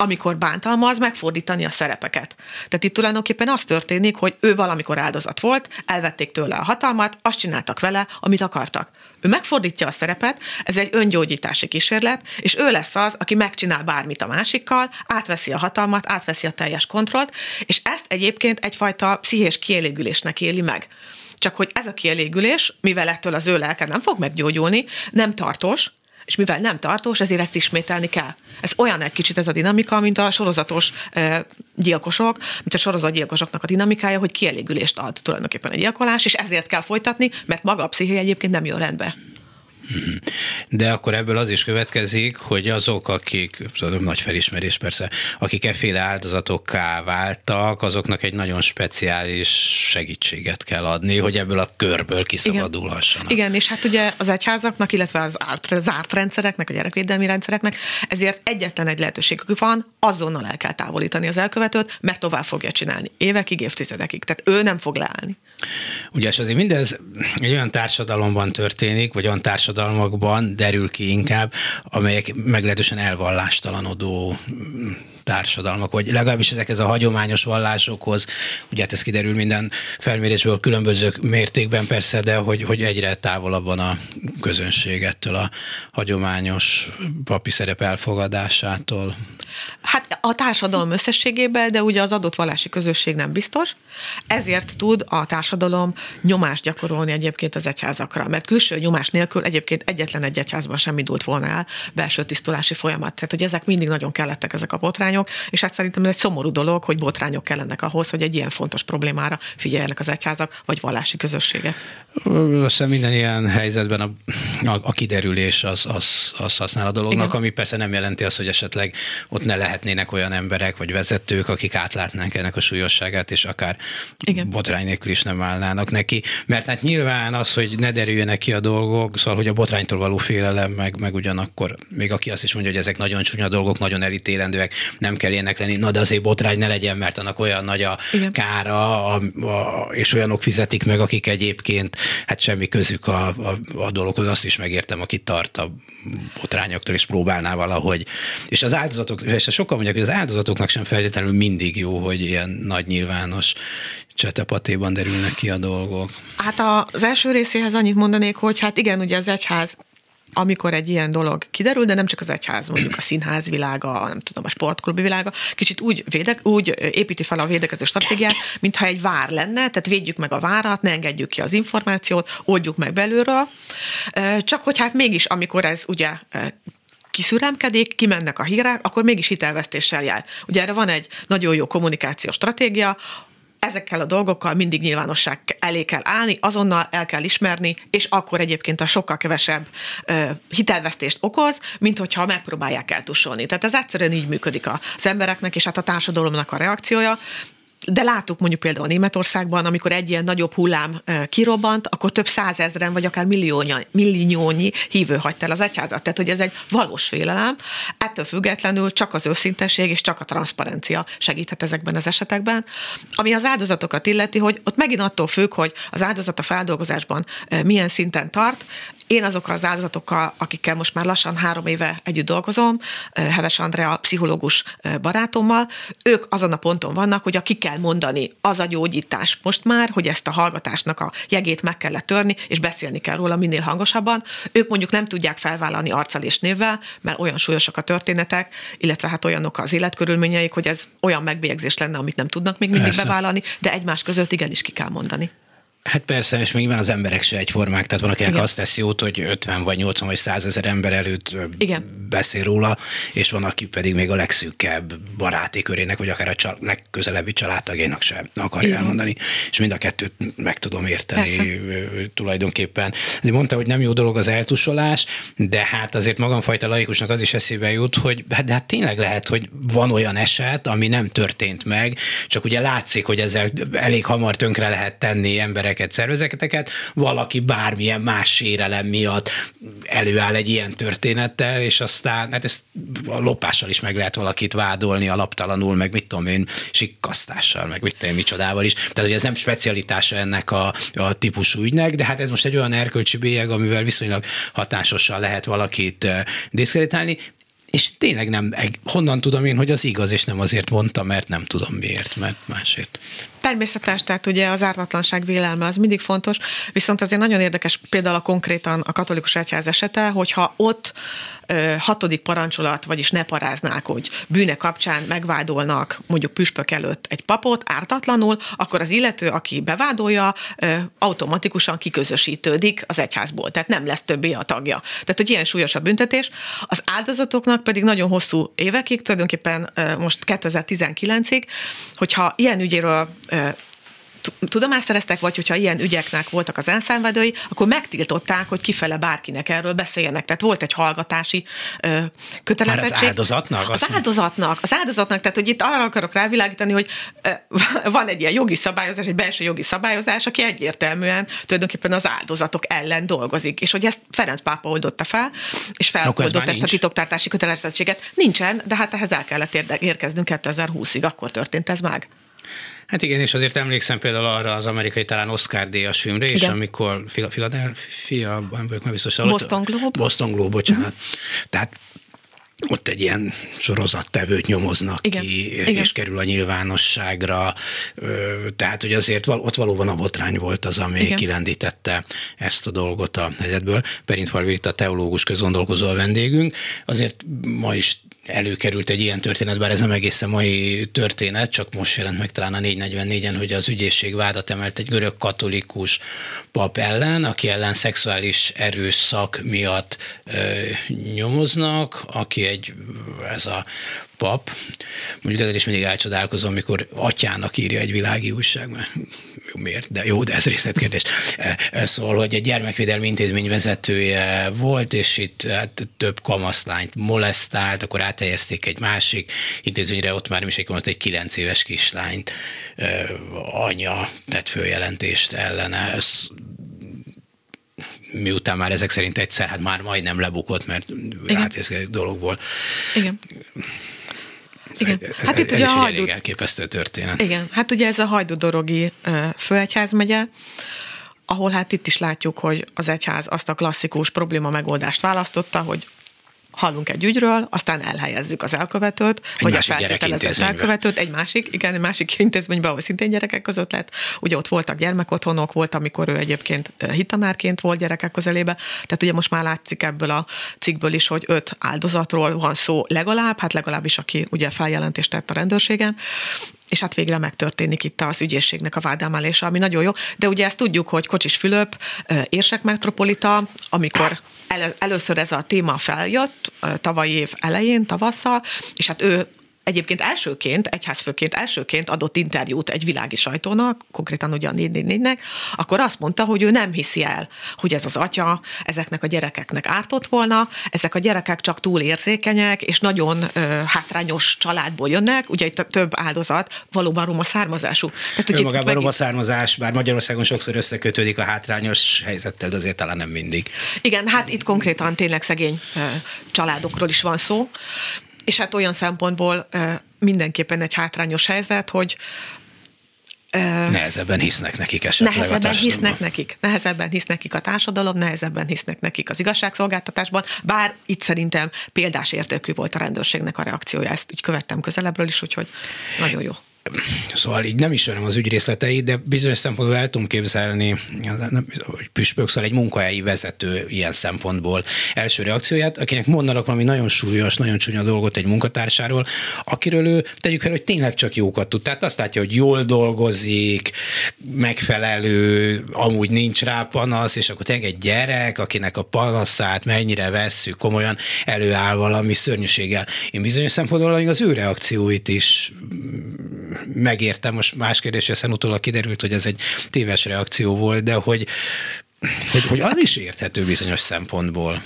amikor bántalmaz, megfordítani a szerepeket. Tehát itt tulajdonképpen az történik, hogy ő valamikor áldozat volt, elvették tőle a hatalmat, azt csináltak vele, amit akartak. Ő megfordítja a szerepet, ez egy öngyógyítási kísérlet, és ő lesz az, aki megcsinál bármit a másikkal, átveszi a hatalmat, átveszi a teljes kontrollt, és ezt egyébként egyfajta pszichés kielégülésnek éli meg. Csak hogy ez a kielégülés, mivel ettől az ő lelke nem fog meggyógyulni, nem tartós, és mivel nem tartós, ezért ezt ismételni kell. Ez olyan egy kicsit ez a dinamika, mint a sorozatos gyilkosok, mint a sorozatgyilkosoknak a dinamikája, hogy kielégülést ad tulajdonképpen a gyilkolás, és ezért kell folytatni, mert maga a psziché egyébként nem jön rendbe. De akkor ebből az is következik, hogy azok, akik, tudom, nagy felismerés persze, akik efféle áldozatokká váltak, azoknak egy nagyon speciális segítséget kell adni, hogy ebből a körből kiszabadulhassanak. Igen, Igen és hát ugye az egyházaknak, illetve az árt, zárt rendszereknek, a gyerekvédelmi rendszereknek, ezért egyetlen egy lehetőségük van, azonnal el kell távolítani az elkövetőt, mert tovább fogja csinálni. Évekig, évtizedekig. Tehát ő nem fog leállni. Ugye, és azért mindez egy olyan társadalomban történik, vagy olyan társadalmakban derül ki inkább, amelyek meglehetősen elvallástalanodó társadalmak, vagy legalábbis ezekhez a hagyományos vallásokhoz, ugye hát ez kiderül minden felmérésből különböző mértékben persze, de hogy, hogy egyre távolabb van a közönség ettől a hagyományos papi szerep elfogadásától. Hát a társadalom összességében, de ugye az adott vallási közösség nem biztos, ezért tud a társadalom nyomást gyakorolni egyébként az egyházakra, mert külső nyomás nélkül egyébként egyetlen egy egyházban sem indult volna el belső tisztulási folyamat. Tehát, hogy ezek mindig nagyon kellettek ezek a botrányok, és hát szerintem ez egy szomorú dolog, hogy botrányok kellenek ahhoz, hogy egy ilyen fontos problémára figyeljenek az egyházak vagy vallási közösségek. Össze minden ilyen helyzetben a, a, a kiderülés az, az, az használ a dolognak, Igen. ami persze nem jelenti azt, hogy esetleg ott ne lehetnének olyan emberek vagy vezetők, akik átlátnánk ennek a súlyosságát, és akár Igen. botrány nélkül is nem állnának neki. Mert hát nyilván az, hogy ne derüljenek ki a dolgok, szóval, hogy a botránytól való félelem, meg, meg ugyanakkor még aki azt is mondja, hogy ezek nagyon csúnya dolgok, nagyon elítélendőek, nem kell ilyenek lenni, na de azért botrány ne legyen, mert annak olyan nagy a Igen. kára, a, a, és olyanok fizetik meg, akik egyébként hát semmi közük a, a, a dologhoz, azt is megértem, aki tart a botrányoktól, és próbálná valahogy. És az áldozatok, és sokan mondják, hogy az áldozatoknak sem feltétlenül mindig jó, hogy ilyen nagy nyilvános csetepatéban derülnek ki a dolgok. Hát az első részéhez annyit mondanék, hogy hát igen, ugye az egyház amikor egy ilyen dolog kiderül, de nem csak az egyház, mondjuk a színház világa, nem tudom, a sportklubi világa, kicsit úgy, védek, úgy építi fel a védekező stratégiát, mintha egy vár lenne, tehát védjük meg a várat, ne engedjük ki az információt, oldjuk meg belülről. Csak hogy hát mégis, amikor ez ugye kiszüremkedik, kimennek a hírek, akkor mégis hitelvesztéssel jár. Ugye erre van egy nagyon jó kommunikációs stratégia, ezekkel a dolgokkal mindig nyilvánosság elé kell állni, azonnal el kell ismerni, és akkor egyébként a sokkal kevesebb ö, hitelvesztést okoz, mint hogyha megpróbálják eltusolni. Tehát ez egyszerűen így működik az embereknek, és hát a társadalomnak a reakciója de láttuk mondjuk például Németországban, amikor egy ilyen nagyobb hullám kirobbant, akkor több százezren, vagy akár milliónyi, milliónyi hívő hagyta el az egyházat. Tehát, hogy ez egy valós félelem. Ettől függetlenül csak az őszintesség és csak a transzparencia segíthet ezekben az esetekben. Ami az áldozatokat illeti, hogy ott megint attól függ, hogy az áldozat a feldolgozásban milyen szinten tart, én azokkal az áldozatokkal, akikkel most már lassan három éve együtt dolgozom, Heves Andrea pszichológus barátommal, ők azon a ponton vannak, hogy a ki kell mondani, az a gyógyítás most már, hogy ezt a hallgatásnak a jegét meg kellett törni, és beszélni kell róla minél hangosabban. Ők mondjuk nem tudják felvállalni arccal és névvel, mert olyan súlyosak a történetek, illetve hát olyanok az életkörülményeik, hogy ez olyan megbélyegzés lenne, amit nem tudnak még mindig Persze. bevállalni, de egymás között igenis ki kell mondani. Hát persze, és még van az emberek se egyformák, tehát van, akinek Igen. azt tesz jót, hogy 50 vagy 80 vagy 100 ezer ember előtt Igen. beszél róla, és van, aki pedig még a legszűkebb baráti körének, vagy akár a csal- legközelebbi családtagjának sem akarja Igen. elmondani, és mind a kettőt meg tudom érteni persze. tulajdonképpen. Ezért mondta, hogy nem jó dolog az eltusolás, de hát azért magamfajta laikusnak az is eszébe jut, hogy hát, de hát tényleg lehet, hogy van olyan eset, ami nem történt meg, csak ugye látszik, hogy ezzel elég hamar tönkre lehet tenni emberek embereket, szervezeteket, valaki bármilyen más sérelem miatt előáll egy ilyen történettel, és aztán hát ezt a lopással is meg lehet valakit vádolni alaptalanul, meg mit tudom én, sikkasztással, meg mit tudom én, micsodával is. Tehát, hogy ez nem specialitása ennek a, a típusú ügynek, de hát ez most egy olyan erkölcsi bélyeg, amivel viszonylag hatásosan lehet valakit eh, diszkreditálni és tényleg nem, honnan tudom én, hogy az igaz, és nem azért mondta, mert nem tudom miért, mert másért. Természetes, tehát ugye az ártatlanság vélelme az mindig fontos, viszont azért nagyon érdekes például a konkrétan a katolikus egyház esete, hogyha ott hatodik parancsolat, vagyis ne paráznák, hogy bűne kapcsán megvádolnak mondjuk püspök előtt egy papot ártatlanul, akkor az illető, aki bevádolja, automatikusan kiközösítődik az egyházból, tehát nem lesz többé a tagja. Tehát egy ilyen súlyos a büntetés. Az áldozatoknak pedig nagyon hosszú évekig, tulajdonképpen most 2019-ig, hogyha ilyen ügyéről tudomást szereztek, vagy hogyha ilyen ügyeknek voltak az elszenvedői, akkor megtiltották, hogy kifele bárkinek erről beszéljenek. Tehát volt egy hallgatási ö, kötelezettség. Már az áldozatnak? Az áldozatnak. Az áldozatnak. Tehát, hogy itt arra akarok rávilágítani, hogy ö, [LAUGHS] van egy ilyen jogi szabályozás, egy belső jogi szabályozás, aki egyértelműen tulajdonképpen az áldozatok ellen dolgozik. És hogy ezt Ferenc pápa oldotta fel, és feloldott ezt a titoktartási kötelezettséget. Nincsen, de hát ehhez el kellett érkeznünk 2020-ig, akkor történt ez meg. Hát igen, és azért emlékszem például arra az amerikai talán Oscar díjas filmre igen. amikor Philadelphia, nem vagyok már biztos. Boston Globe. Boston Globe, bocsánat. Uh-huh. Tehát ott egy ilyen sorozattevőt nyomoznak igen, ki, igen. és kerül a nyilvánosságra. Tehát, hogy azért ott valóban a botrány volt az, ami igen. kilendítette ezt a dolgot a helyzetből. Perint Falvi a teológus közgondolkozó a vendégünk. Azért ma is előkerült egy ilyen történet, bár ez nem egészen mai történet, csak most jelent meg talán a 444-en, hogy az ügyészség vádat emelt egy görög katolikus pap ellen, aki ellen szexuális erőszak miatt ö, nyomoznak, aki egy, ez a pap, mondjuk ezzel is mindig elcsodálkozom, amikor atyának írja egy világi újság, mert miért, de jó, de ez részletkérdés. E, e, szóval, hogy egy gyermekvédelmi intézmény vezetője volt, és itt hát, több kamaszlányt molesztált, akkor áthelyezték egy másik intézményre, ott már nem is egy kamasz, egy kilenc éves kislányt e, anya tett följelentést ellene. Ez, miután már ezek szerint egyszer, hát már majdnem lebukott, mert átérzkedett dologból. Igen. Igen. Hát itt ez ugye a hajdú... elképesztő történet. Igen, hát ugye ez a hajdudorogi főegyházmegye, ahol hát itt is látjuk, hogy az egyház azt a klasszikus probléma megoldást választotta, hogy hallunk egy ügyről, aztán elhelyezzük az elkövetőt, egy vagy a feltételezett elkövetőt egy másik, igen, egy másik intézményben, ahol szintén gyerekek között lett. Ugye ott voltak gyermekotthonok, volt, amikor ő egyébként hitanárként volt gyerekek közelébe. Tehát ugye most már látszik ebből a cikkből is, hogy öt áldozatról van szó legalább, hát legalábbis aki ugye feljelentést tett a rendőrségen és hát végre megtörténik itt az ügyészségnek a vádemelése, ami nagyon jó. De ugye ezt tudjuk, hogy Kocsis Fülöp, Érsek Metropolita, amikor el, először ez a téma feljött, tavalyi év elején, tavasszal, és hát ő egyébként elsőként, egyházfőként elsőként adott interjút egy világi sajtónak, konkrétan ugye a 444-nek, akkor azt mondta, hogy ő nem hiszi el, hogy ez az atya ezeknek a gyerekeknek ártott volna, ezek a gyerekek csak túl érzékenyek, és nagyon ö, hátrányos családból jönnek, ugye itt több áldozat valóban roma származású. Tehát, hogy magában meg... roma származás, bár Magyarországon sokszor összekötődik a hátrányos helyzettel, de azért talán nem mindig. Igen, hát itt konkrétan tényleg szegény családokról is van szó, és hát olyan szempontból mindenképpen egy hátrányos helyzet, hogy Nehezebben hisznek nekik esetleg Nehezebben hisznek nekik, nehezebben hisz nekik a társadalom, nehezebben hisznek nekik az igazságszolgáltatásban, bár itt szerintem példás értékű volt a rendőrségnek a reakciója, ezt így követtem közelebbről is, úgyhogy nagyon jó szóval így nem ismerem az ügy részleteit, de bizonyos szempontból el tudom képzelni, hogy püspök, szóval egy munkahelyi vezető ilyen szempontból első reakcióját, akinek mondanak valami nagyon súlyos, nagyon csúnya dolgot egy munkatársáról, akiről ő, tegyük fel, hogy tényleg csak jókat tud. Tehát azt látja, hogy jól dolgozik, megfelelő, amúgy nincs rá panasz, és akkor tényleg egy gyerek, akinek a panaszát mennyire vesszük komolyan, előáll valami szörnyűséggel. Én bizonyos szempontból az ő reakcióit is megértem, most más kérdés, hiszen utólag kiderült, hogy ez egy téves reakció volt, de hogy, hogy, hogy az is érthető bizonyos szempontból.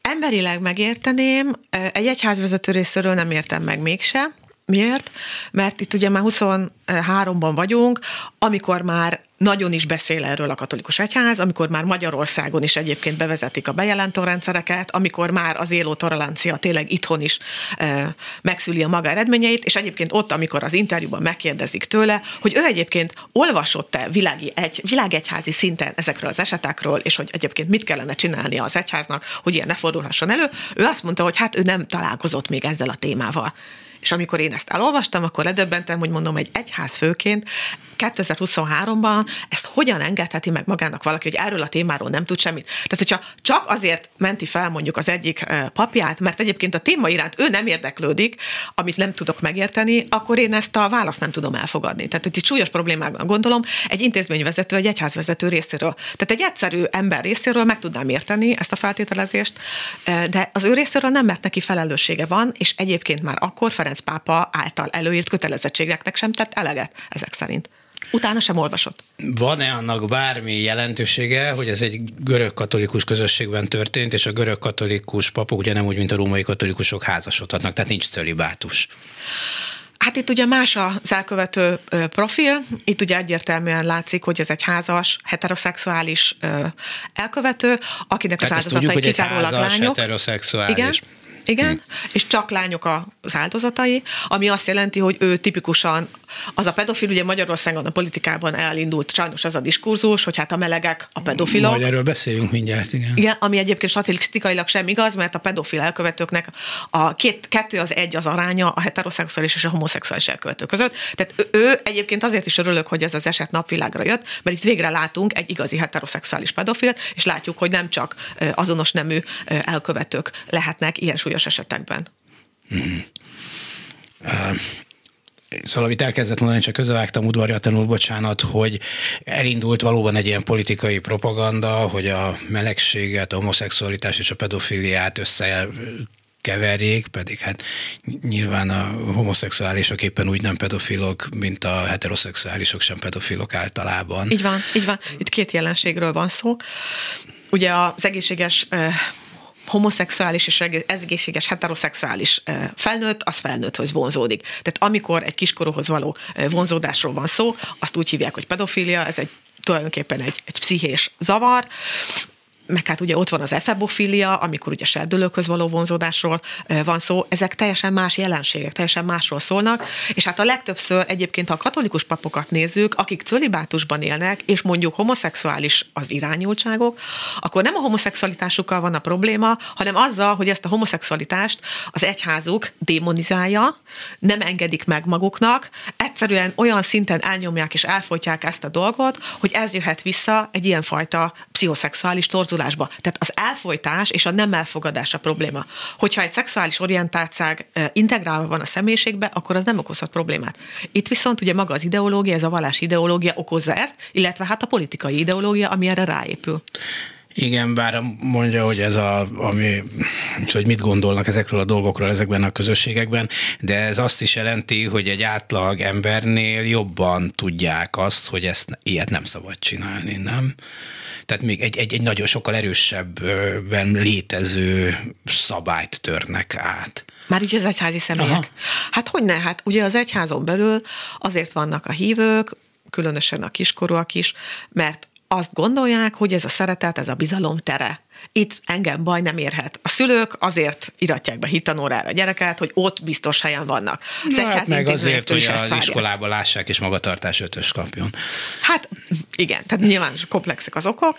Emberileg megérteném, egy egyházvezető részéről nem értem meg mégse. Miért? Mert itt ugye már 23-ban vagyunk, amikor már nagyon is beszél erről a katolikus egyház, amikor már Magyarországon is egyébként bevezetik a bejelentő rendszereket, amikor már az éló tolerancia tényleg itthon is e, megszüli a maga eredményeit, és egyébként ott, amikor az interjúban megkérdezik tőle, hogy ő egyébként olvasott-e világi egy, világegyházi szinten ezekről az esetekről, és hogy egyébként mit kellene csinálnia az egyháznak, hogy ilyen ne fordulhasson elő, ő azt mondta, hogy hát ő nem találkozott még ezzel a témával. És amikor én ezt elolvastam, akkor ledöbbentem, hogy mondom, egy egyház főként 2023-ban ezt hogyan engedheti meg magának valaki, hogy erről a témáról nem tud semmit. Tehát, hogyha csak azért menti fel mondjuk az egyik papját, mert egyébként a téma iránt ő nem érdeklődik, amit nem tudok megérteni, akkor én ezt a választ nem tudom elfogadni. Tehát, hogy itt súlyos problémákban gondolom, egy intézményvezető, egy egyházvezető részéről. Tehát egy egyszerű ember részéről meg tudnám érteni ezt a feltételezést, de az ő részéről nem, mert neki felelőssége van, és egyébként már akkor Ferenc pápa által előírt kötelezettségeknek sem tett eleget ezek szerint. Utána sem olvasott. Van-e annak bármi jelentősége, hogy ez egy görög katolikus közösségben történt, és a görög katolikus papok ugye nem úgy, mint a római katolikusok házasodhatnak, tehát nincs cölibátus? Hát itt ugye más az elkövető profil, itt ugye egyértelműen látszik, hogy ez egy házas, heteroszexuális elkövető, akinek Tehát az áldozatai tudjuk, kizárólag házas, lányok. heteroszexuális. Igen, igen, és csak lányok az áldozatai, ami azt jelenti, hogy ő tipikusan Az a pedofil, ugye Magyarországon a politikában elindult sajnos az a diskurzus, hogy hát a melegek a pedofilok. Majd erről beszéljünk mindjárt, igen. Igen, ami egyébként statisztikailag sem igaz, mert a pedofil elkövetőknek a két, kettő az egy az aránya a heteroszexuális és a homoszexuális elkövető között. Tehát ő, ő egyébként azért is örülök, hogy ez az eset napvilágra jött, mert itt végre látunk egy igazi heteroszexuális pedofilt, és látjuk, hogy nem csak azonos nemű elkövetők lehetnek ilyen súlyos esetekben. Mm. Uh, Szóval, amit elkezdett mondani, csak közövágtam udvarjatlanul, bocsánat, hogy elindult valóban egy ilyen politikai propaganda, hogy a melegséget, a homoszexualitás és a pedofiliát össze keverjék, pedig hát nyilván a homoszexuálisok éppen úgy nem pedofilok, mint a heteroszexuálisok sem pedofilok általában. Így van, így van. Itt két jelenségről van szó. Ugye az egészséges homoszexuális és egészséges heteroszexuális felnőtt, az felnőtthöz vonzódik. Tehát amikor egy kiskorúhoz való vonzódásról van szó, azt úgy hívják, hogy pedofília, ez egy tulajdonképpen egy, egy pszichés zavar, meg hát ugye ott van az efebofilia, amikor ugye serdülőkhöz való vonzódásról van szó, ezek teljesen más jelenségek, teljesen másról szólnak, és hát a legtöbbször egyébként, ha a katolikus papokat nézzük, akik cölibátusban élnek, és mondjuk homoszexuális az irányultságok, akkor nem a homoszexualitásukkal van a probléma, hanem azzal, hogy ezt a homoszexualitást az egyházuk démonizálja, nem engedik meg maguknak, egyszerűen olyan szinten elnyomják és elfolytják ezt a dolgot, hogy ez jöhet vissza egy ilyenfajta pszichoszexuális torzulásba torzulásba. Tehát az elfolytás és a nem elfogadás a probléma. Hogyha egy szexuális orientáltság integrálva van a személyiségbe, akkor az nem okozhat problémát. Itt viszont ugye maga az ideológia, ez a vallás ideológia okozza ezt, illetve hát a politikai ideológia, ami erre ráépül. Igen, bár mondja, hogy ez a, ami, hogy mit gondolnak ezekről a dolgokról ezekben a közösségekben, de ez azt is jelenti, hogy egy átlag embernél jobban tudják azt, hogy ezt ilyet nem szabad csinálni, nem? Tehát még egy, egy, egy nagyon sokkal erősebben létező szabályt törnek át. Már így az egyházi személyek? Aha. Hát hogy ne? Hát ugye az egyházon belül azért vannak a hívők, különösen a kiskorúak is, mert azt gondolják, hogy ez a szeretet, ez a bizalom tere. Itt engem baj nem érhet. A szülők azért iratják be hitanórára a gyereket, hogy ott biztos helyen vannak. Az Na, hát meg azért, hogy az iskolában lássák és magatartás ötös kapjon. Hát igen, tehát nyilván komplexek az okok,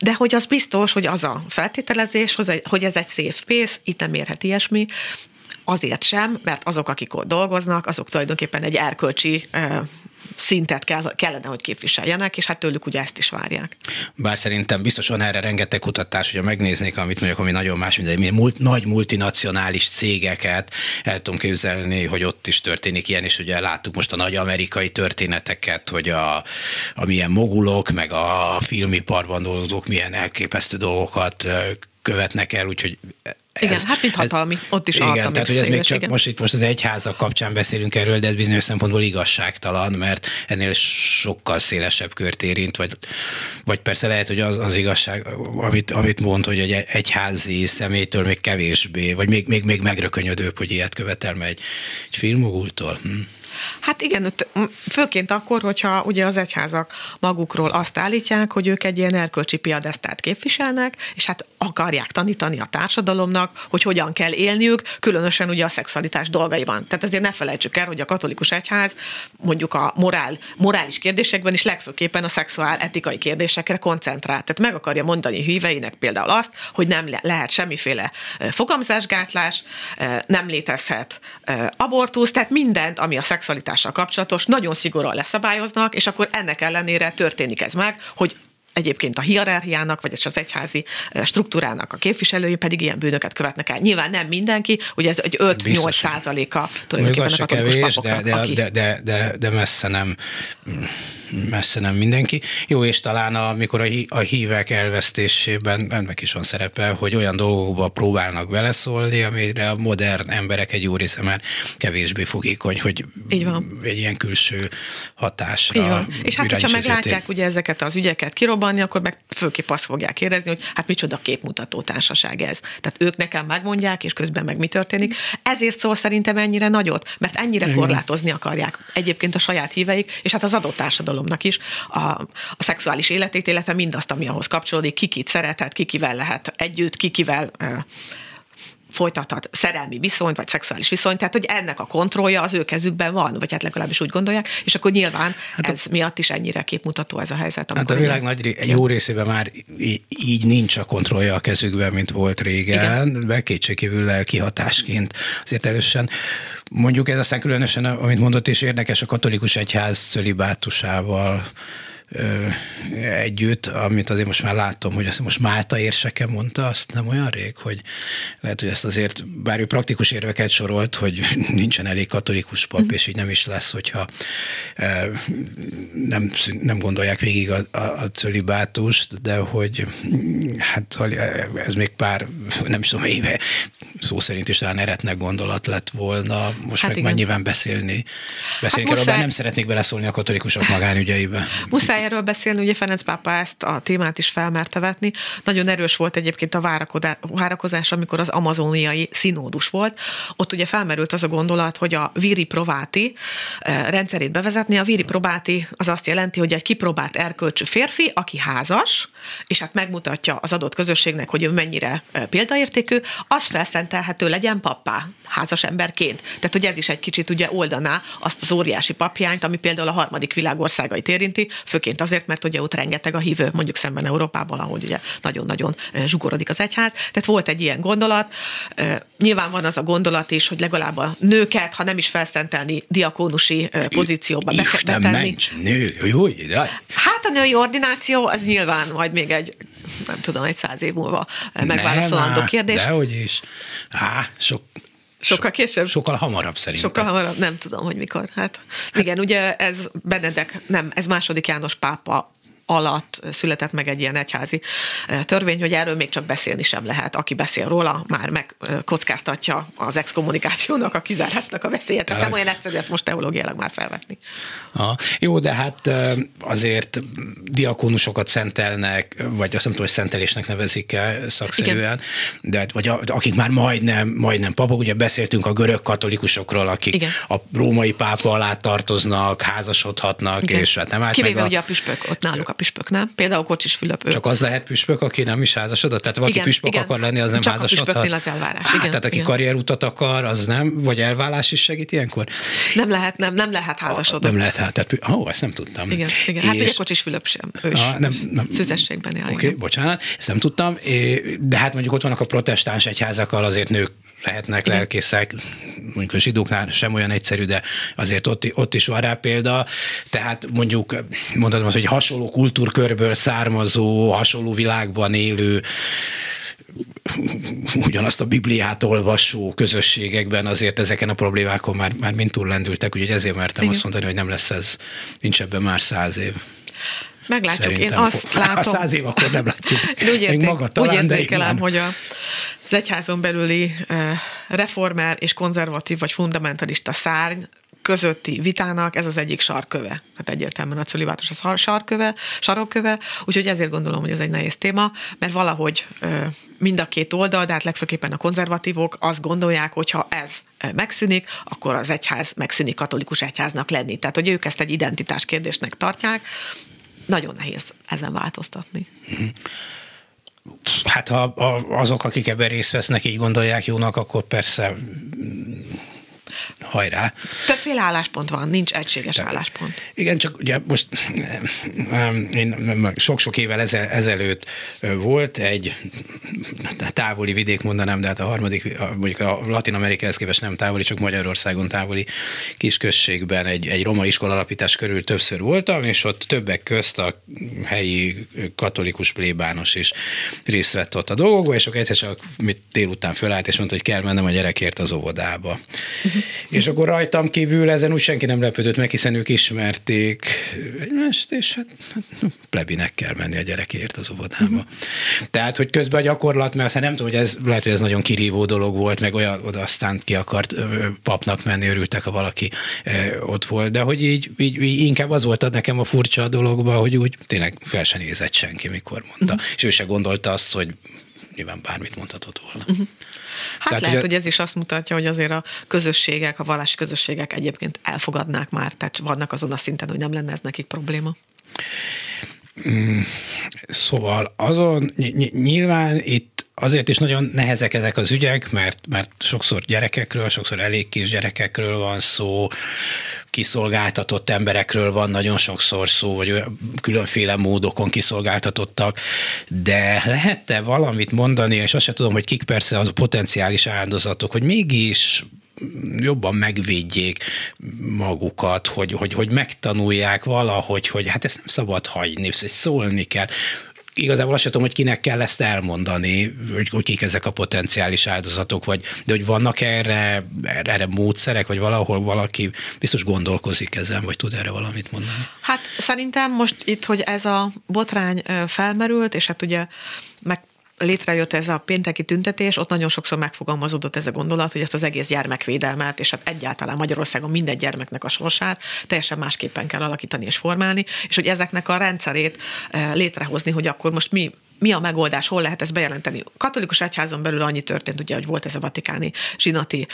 de hogy az biztos, hogy az a feltételezés, hogy ez egy safe space, itt nem érhet ilyesmi, azért sem, mert azok, akik ott dolgoznak, azok tulajdonképpen egy erkölcsi szintet kell, kellene, hogy képviseljenek, és hát tőlük ugye ezt is várják. Bár szerintem biztos van erre rengeteg kutatás, hogyha megnéznék, amit mondjuk, ami nagyon más, mint egy mult, nagy multinacionális cégeket, el tudom képzelni, hogy ott is történik ilyen, és ugye láttuk most a nagy amerikai történeteket, hogy a, a milyen mogulok, meg a filmiparban dolgozók milyen elképesztő dolgokat követnek el, úgyhogy igen, ez, hát mint hatalmi, ez, ott is igen, tehát hogy ez még csak igen. most itt most az egyházak kapcsán beszélünk erről, de ez bizonyos szempontból igazságtalan, mert ennél sokkal szélesebb kört érint, vagy, vagy persze lehet, hogy az, az igazság, amit, amit mond, hogy egy egyházi személytől még kevésbé, vagy még, még, még megrökönyödőbb, hogy ilyet követel egy, egy filmogultól. Hm. Hát igen, főként akkor, hogyha ugye az egyházak magukról azt állítják, hogy ők egy ilyen erkölcsi piadesztát képviselnek, és hát akarják tanítani a társadalomnak, hogy hogyan kell élniük, különösen ugye a szexualitás dolgaiban. Tehát azért ne felejtsük el, hogy a katolikus egyház mondjuk a morál, morális kérdésekben is legfőképpen a szexuál etikai kérdésekre koncentrál. Tehát meg akarja mondani híveinek például azt, hogy nem lehet semmiféle fogamzásgátlás, nem létezhet abortusz, tehát mindent, ami a szexuális szexualitással kapcsolatos nagyon szigorúan leszabályoznak, és akkor ennek ellenére történik ez meg, hogy egyébként a hierarchiának, vagy az egyházi struktúrának a képviselői pedig ilyen bűnöket követnek el. Nyilván nem mindenki, ugye ez egy 5-8 százaléka tulajdonképpen a katolikus kevés, papoknak, de, de, aki... de, de, de, de messze nem messze nem mindenki. Jó, és talán amikor a, a hívek elvesztésében ennek is van szerepe, hogy olyan dolgokba próbálnak beleszólni, amire a modern emberek egy jó része már kevésbé fogékony, hogy Így van. egy ilyen külső hatásra. Így van. És hát, hogyha meglátják ugye ezeket az ügyeket kirobbanni, akkor meg főképp azt fogják érezni, hogy hát micsoda képmutató társaság ez. Tehát ők nekem megmondják, és közben meg mi történik. Ezért szól szerintem ennyire nagyot, mert ennyire Igen. korlátozni akarják egyébként a saját híveik, és hát az adott társadalom társadalomnak is a, a szexuális életét, illetve mindazt, ami ahhoz kapcsolódik, ki kit szerethet, ki kivel lehet együtt, ki kivel folytathat szerelmi viszonyt, vagy szexuális viszonyt, tehát hogy ennek a kontrollja az ő kezükben van, vagy hát legalábbis úgy gondolják, és akkor nyilván hát ez a, miatt is ennyire képmutató ez a helyzet. Hát a világ nagy jó részében már így nincs a kontrollja a kezükben, mint volt régen, be kétségkívül kihatásként azért elősen. Mondjuk ez aztán különösen, amit mondott, és érdekes a katolikus egyház cölibátusával együtt, amit azért most már látom, hogy azt most Málta érseke mondta, azt nem olyan rég, hogy lehet, hogy ezt azért, bár ő praktikus érveket sorolt, hogy nincsen elég katolikus pap, mm. és így nem is lesz, hogyha nem, nem gondolják végig a, a, a cölibátust, de hogy hát ez még pár, nem is tudom, éve szó szerint is talán eretnek gondolat lett volna, most hát meg igen. mennyiben beszélni. Beszélni hát kell, nem szeretnék beleszólni a katolikusok magánügyeibe. Muszáj erről beszélni, ugye Ferenc pápa ezt a témát is felmerte vetni. Nagyon erős volt egyébként a várakozás, amikor az amazoniai színódus volt. Ott ugye felmerült az a gondolat, hogy a viri prováti eh, rendszerét bevezetni. A viri probáti az azt jelenti, hogy egy kipróbált erkölcsű férfi, aki házas, és hát megmutatja az adott közösségnek, hogy ő mennyire eh, példaértékű, az felszentelhető legyen pappá, házas emberként. Tehát, hogy ez is egy kicsit ugye oldaná azt az óriási papjányt, ami például a harmadik világországait érinti, főként azért, mert ugye ott rengeteg a hívő, mondjuk szemben Európában, ahol ugye nagyon-nagyon zsugorodik az egyház. Tehát volt egy ilyen gondolat. Nyilván van az a gondolat is, hogy legalább a nőket, ha nem is felszentelni diakónusi pozícióba be, betenni. nő, jó, Hát a női ordináció, az nyilván majd még egy nem tudom, egy száz év múlva megválaszolandó kérdés. Dehogy is. Á, sok Sokkal később? Sokkal hamarabb szerintem. Sokkal hamarabb, nem tudom, hogy mikor. Hát, hát igen, ugye ez Benedek, nem, ez második János pápa alatt született meg egy ilyen egyházi törvény, hogy erről még csak beszélni sem lehet. Aki beszél róla, már megkockáztatja az exkommunikációnak, a kizárásnak a veszélyet. Tehát nem olyan egyszerű ezt most teológiailag már felvetni. Ha, jó, de hát azért diakónusokat szentelnek, vagy azt nem tudom, hogy szentelésnek nevezik el szakszerűen, Igen. de hát, vagy a, akik már majdnem, majdnem papok, ugye beszéltünk a görög katolikusokról, akik Igen. a római pápa alá tartoznak, házasodhatnak, Igen. és hát nem állt Kivéve meg a... ugye a püspök, ott náluk a püspök, nem? Például Kocsis Fülöp. Csak az lehet püspök, aki nem is házasodott? Tehát valaki igen, püspök igen. akar lenni, az nem Csak házasodhat? Csak a az elvárás, hát, igen. Tehát aki igen. karrierutat akar, az nem? Vagy elvállás is segít ilyenkor? Nem lehet, nem, nem lehet házasodott. Nem lehet, hát, tehát, ó, ezt nem tudtam. Igen, igen. Hát és... ugye Kocsis Fülöp sem, ő is a, nem, nem, szüzességben. Oké, okay, bocsánat, ezt nem tudtam, de hát mondjuk ott vannak a protestáns egyházakkal azért nők lehetnek lelkészek, mondjuk a zsidóknál sem olyan egyszerű, de azért ott, ott is van rá példa. Tehát mondjuk mondhatom azt, hogy hasonló kultúrkörből származó, hasonló világban élő ugyanazt a Bibliát olvasó közösségekben azért ezeken a problémákon már, már mind túl lendültek, úgyhogy ezért mertem Igen. azt mondani, hogy nem lesz ez, nincs ebben már száz év. Meglátjuk, Szerintem én azt látom. A [LAUGHS] száz év akkor nem látjuk. Én [LAUGHS] úgy, érték, maga talán, úgy érzékelem, hogy a, az egyházon belüli reformer és konzervatív vagy fundamentalista szárny közötti vitának ez az egyik sarköve. Hát egyértelműen a cölibátus az sarköve, sarokköve, úgyhogy ezért gondolom, hogy ez egy nehéz téma, mert valahogy mind a két oldal, de hát legfőképpen a konzervatívok azt gondolják, hogy ha ez megszűnik, akkor az egyház megszűnik katolikus egyháznak lenni. Tehát, hogy ők ezt egy identitás kérdésnek tartják, nagyon nehéz ezen változtatni. Hát ha azok, akik ebben részt vesznek, így gondolják jónak, akkor persze hajrá. Többféle álláspont van, nincs egységes Te, álláspont. Igen, csak ugye most én sok-sok évvel ezel, ezelőtt volt egy távoli vidék, mondanám, de hát a harmadik, mondjuk a Latin Amerikához képest nem távoli, csak Magyarországon távoli kisközségben egy, egy roma iskola alapítás körül többször voltam, és ott többek közt a helyi katolikus plébános is részt vett ott a dolgokba, és akkor egyszer csak mit délután fölállt, és mondta, hogy kell mennem a gyerekért az óvodába. Uh-huh. És akkor rajtam kívül ezen úgy senki nem lepődött meg, hiszen ők ismerték egymást, és hát, hát plebinek kell menni a gyerekért az óvodába. Uh-huh. Tehát, hogy közben a gyakorlat, mert aztán nem tudom, hogy ez lehet, hogy ez nagyon kirívó dolog volt, meg olyan oda aztán ki akart papnak menni, örültek, ha valaki ott volt, de hogy így, így, így inkább az volt nekem a furcsa a dologban, hogy úgy tényleg fel se nézett senki, mikor mondta. Uh-huh. És ő se gondolta azt, hogy nyilván bármit mondhatott volna. Uh-huh. Hát tehát, lehet, ugye, hogy ez is azt mutatja, hogy azért a közösségek, a vallási közösségek egyébként elfogadnák már, tehát vannak azon a szinten, hogy nem lenne ez nekik probléma. Mm, szóval azon nyilván itt azért is nagyon nehezek ezek az ügyek, mert, mert sokszor gyerekekről, sokszor elég kis gyerekekről van szó, kiszolgáltatott emberekről van nagyon sokszor szó, vagy különféle módokon kiszolgáltatottak, de lehet-e valamit mondani, és azt sem tudom, hogy kik persze az a potenciális áldozatok, hogy mégis jobban megvédjék magukat, hogy, hogy, hogy megtanulják valahogy, hogy hát ezt nem szabad hagyni, szólni kell igazából azt sem tudom, hogy kinek kell ezt elmondani, hogy, hogy kik ezek a potenciális áldozatok, vagy, de hogy vannak erre, erre módszerek, vagy valahol valaki biztos gondolkozik ezen, vagy tud erre valamit mondani? Hát szerintem most itt, hogy ez a botrány felmerült, és hát ugye meg létrejött ez a pénteki tüntetés, ott nagyon sokszor megfogalmazódott ez a gondolat, hogy ezt az egész gyermekvédelmet, és hát egyáltalán Magyarországon minden gyermeknek a sorsát teljesen másképpen kell alakítani és formálni, és hogy ezeknek a rendszerét eh, létrehozni, hogy akkor most mi mi a megoldás, hol lehet ezt bejelenteni. Katolikus egyházon belül annyi történt, ugye, hogy volt ez a vatikáni zsinati,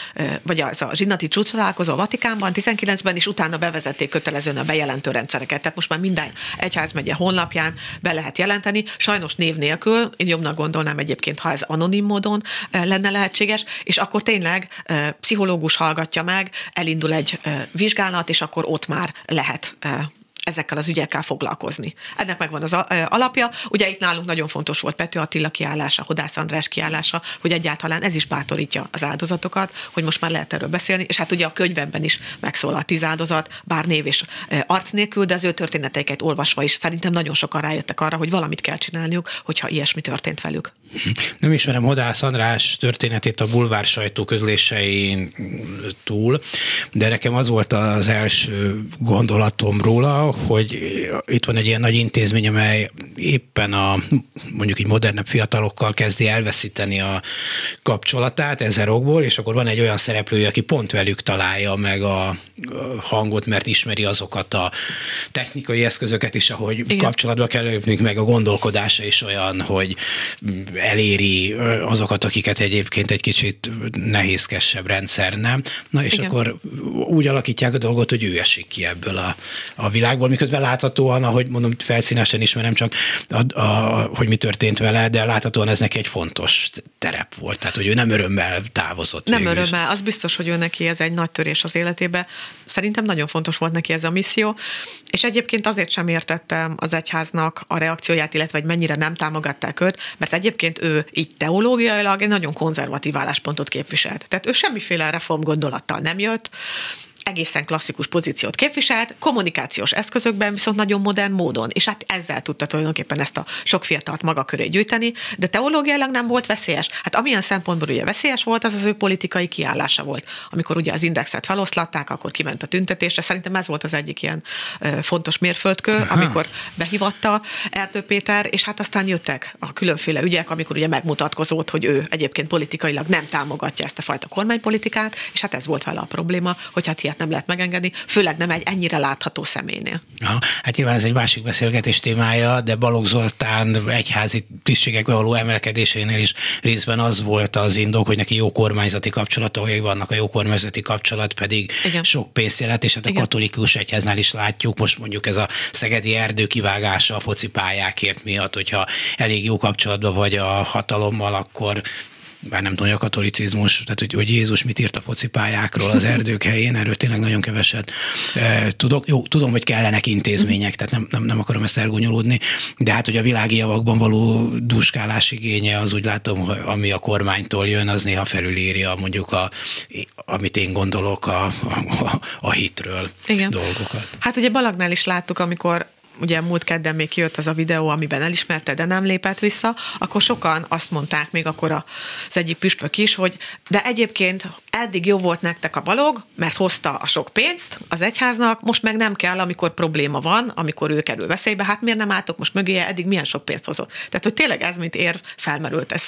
vagy az a zsinati csúcs a Vatikánban 19-ben, és utána bevezették kötelezően a bejelentő rendszereket. Tehát most már minden egyházmegye honlapján be lehet jelenteni, sajnos név nélkül, én jobbnak gondolnám egyébként, ha ez anonim módon lenne lehetséges, és akkor tényleg pszichológus hallgatja meg, elindul egy vizsgálat, és akkor ott már lehet ezekkel az ügyekkel foglalkozni. Ennek megvan az alapja. Ugye itt nálunk nagyon fontos volt Pető Attila kiállása, Hodász András kiállása, hogy egyáltalán ez is bátorítja az áldozatokat, hogy most már lehet erről beszélni, és hát ugye a könyvemben is megszólal tíz áldozat, bár név és arc nélkül, de az ő történeteiket olvasva is szerintem nagyon sokan rájöttek arra, hogy valamit kell csinálniuk, hogyha ilyesmi történt velük. Nem ismerem Hodász András történetét a bulvár sajtó közlésein túl, de nekem az volt az első gondolatom róla, hogy itt van egy ilyen nagy intézmény, amely éppen a mondjuk így modernebb fiatalokkal kezdi elveszíteni a kapcsolatát ezer okból, és akkor van egy olyan szereplője, aki pont velük találja meg a hangot, mert ismeri azokat a technikai eszközöket is, ahogy Igen. kapcsolatba kell lépni, meg a gondolkodása is olyan, hogy eléri azokat, akiket egyébként egy kicsit nehézkesebb rendszer nem. Na és Igen. akkor úgy alakítják a dolgot, hogy ő esik ki ebből a, a világból, miközben láthatóan, ahogy mondom, felszínesen ismerem csak, a, a, hogy mi történt vele, de láthatóan ez neki egy fontos terep volt, tehát hogy ő nem örömmel távozott. Nem örömmel, az biztos, hogy ő neki ez egy nagy törés az életébe. Szerintem nagyon fontos volt neki ez a misszió, és egyébként azért sem értettem az egyháznak a reakcióját, illetve hogy mennyire nem támogatták őt, mert egyébként ő így teológiailag egy nagyon konzervatív álláspontot képviselt. Tehát ő semmiféle reform gondolattal nem jött, egészen klasszikus pozíciót képviselt, kommunikációs eszközökben viszont nagyon modern módon, és hát ezzel tudta tulajdonképpen ezt a sok fiatalt maga köré gyűjteni, de teológiailag nem volt veszélyes. Hát amilyen szempontból ugye veszélyes volt, az az ő politikai kiállása volt. Amikor ugye az indexet feloszlatták, akkor kiment a tüntetésre. Szerintem ez volt az egyik ilyen fontos mérföldkő, Aha. amikor behivatta Erdő Péter, és hát aztán jöttek a különféle ügyek, amikor ugye megmutatkozott, hogy ő egyébként politikailag nem támogatja ezt a fajta kormánypolitikát, és hát ez volt vele a probléma, hogy hát ilyet nem lehet megengedni, főleg nem egy ennyire látható személynél. Ha, hát nyilván ez egy másik beszélgetés témája, de Balogh Zoltán egyházi tisztségekbe való emelkedésénél is részben az volt az indok, hogy neki jó kormányzati kapcsolatai vannak, a jó kormányzati kapcsolat pedig Igen. sok pénzt jelent, és hát a Igen. katolikus egyháznál is látjuk, most mondjuk ez a szegedi erdő kivágása a focipályákért miatt, hogyha elég jó kapcsolatban vagy a hatalommal, akkor bár nem tudom, hogy a katolicizmus, tehát hogy, hogy Jézus mit írt a focipályákról az erdők helyén, erről tényleg nagyon keveset e, tudok. Jó, tudom, hogy kellenek intézmények, tehát nem, nem, nem akarom ezt elgonyolódni, de hát, hogy a világi javakban való duskálás igénye, az úgy látom, hogy ami a kormánytól jön, az néha felülírja mondjuk a, amit én gondolok a, a, a hitről Igen. dolgokat. Hát ugye Balagnál is láttuk, amikor ugye múlt kedden még kijött az a videó, amiben elismerte, de nem lépett vissza, akkor sokan azt mondták még akkor az egyik püspök is, hogy de egyébként eddig jó volt nektek a balog, mert hozta a sok pénzt az egyháznak, most meg nem kell, amikor probléma van, amikor ő kerül veszélybe, hát miért nem álltok most mögéje, eddig milyen sok pénzt hozott. Tehát, hogy tényleg ez, mint ér felmerült, ez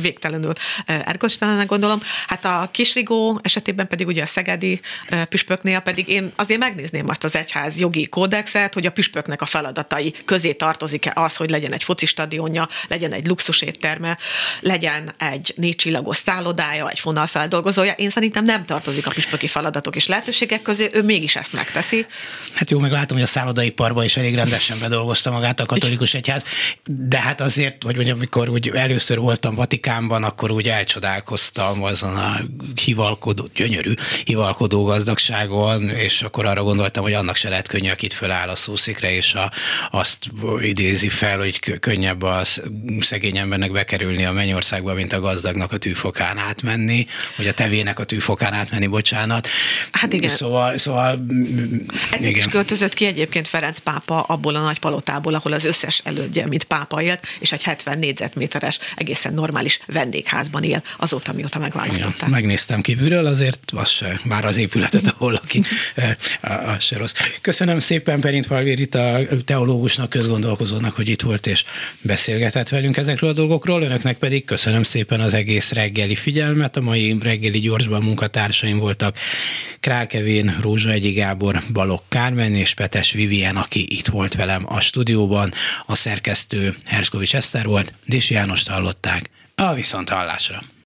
végtelenül erkölcstelenek gondolom. Hát a Kisrigó esetében pedig ugye a szegedi püspöknél pedig én azért megnézném azt az egyház jogi kódexet, hogy a püspöknek a feladatai közé tartozik-e az, hogy legyen egy focistadionja, legyen egy luxusétterme, legyen egy négy csillagos szállodája, egy fonalfeldolgozója. Én szerintem nem tartozik a püspöki feladatok és lehetőségek közé, ő mégis ezt megteszi. Hát jó, meg látom, hogy a szállodaiparban is elég rendesen bedolgozta magát a katolikus egyház, de hát azért, hogy mondjam, amikor úgy először voltam Vatikánban, akkor úgy elcsodálkoztam azon a hivalkodó, gyönyörű hivalkodó gazdagságon, és akkor arra gondoltam, hogy annak se lehet könnyű, akit föláll a szószikre, és a, azt idézi fel, hogy könnyebb a szegény embernek bekerülni a mennyországba, mint a gazdagnak a tűfokán átmenni, vagy a tevének a tűfokán átmenni, bocsánat. Hát igen. Szóval, szóval Ezért igen. is költözött ki egyébként Ferenc pápa abból a nagy palotából, ahol az összes elődje, mint pápa élt, és egy 70 négyzetméteres, egészen normális vendégházban él azóta, mióta megválasztották. Igen, megnéztem kívülről, azért az se, már az épületet, ahol aki, [LAUGHS] az se rossz. Köszönöm szépen Perint a teológusnak, közgondolkozónak, hogy itt volt és beszélgetett velünk ezekről a dolgokról. Önöknek pedig köszönöm szépen az egész reggeli figyelmet. A mai reggeli gyorsban munkatársaim voltak Krákevén, Rózsa Egyi Gábor, Balok Kármen és Petes Vivien, aki itt volt velem a stúdióban. A szerkesztő Herskovics Eszter volt, Dési Jánost hallották. A viszont hallásra.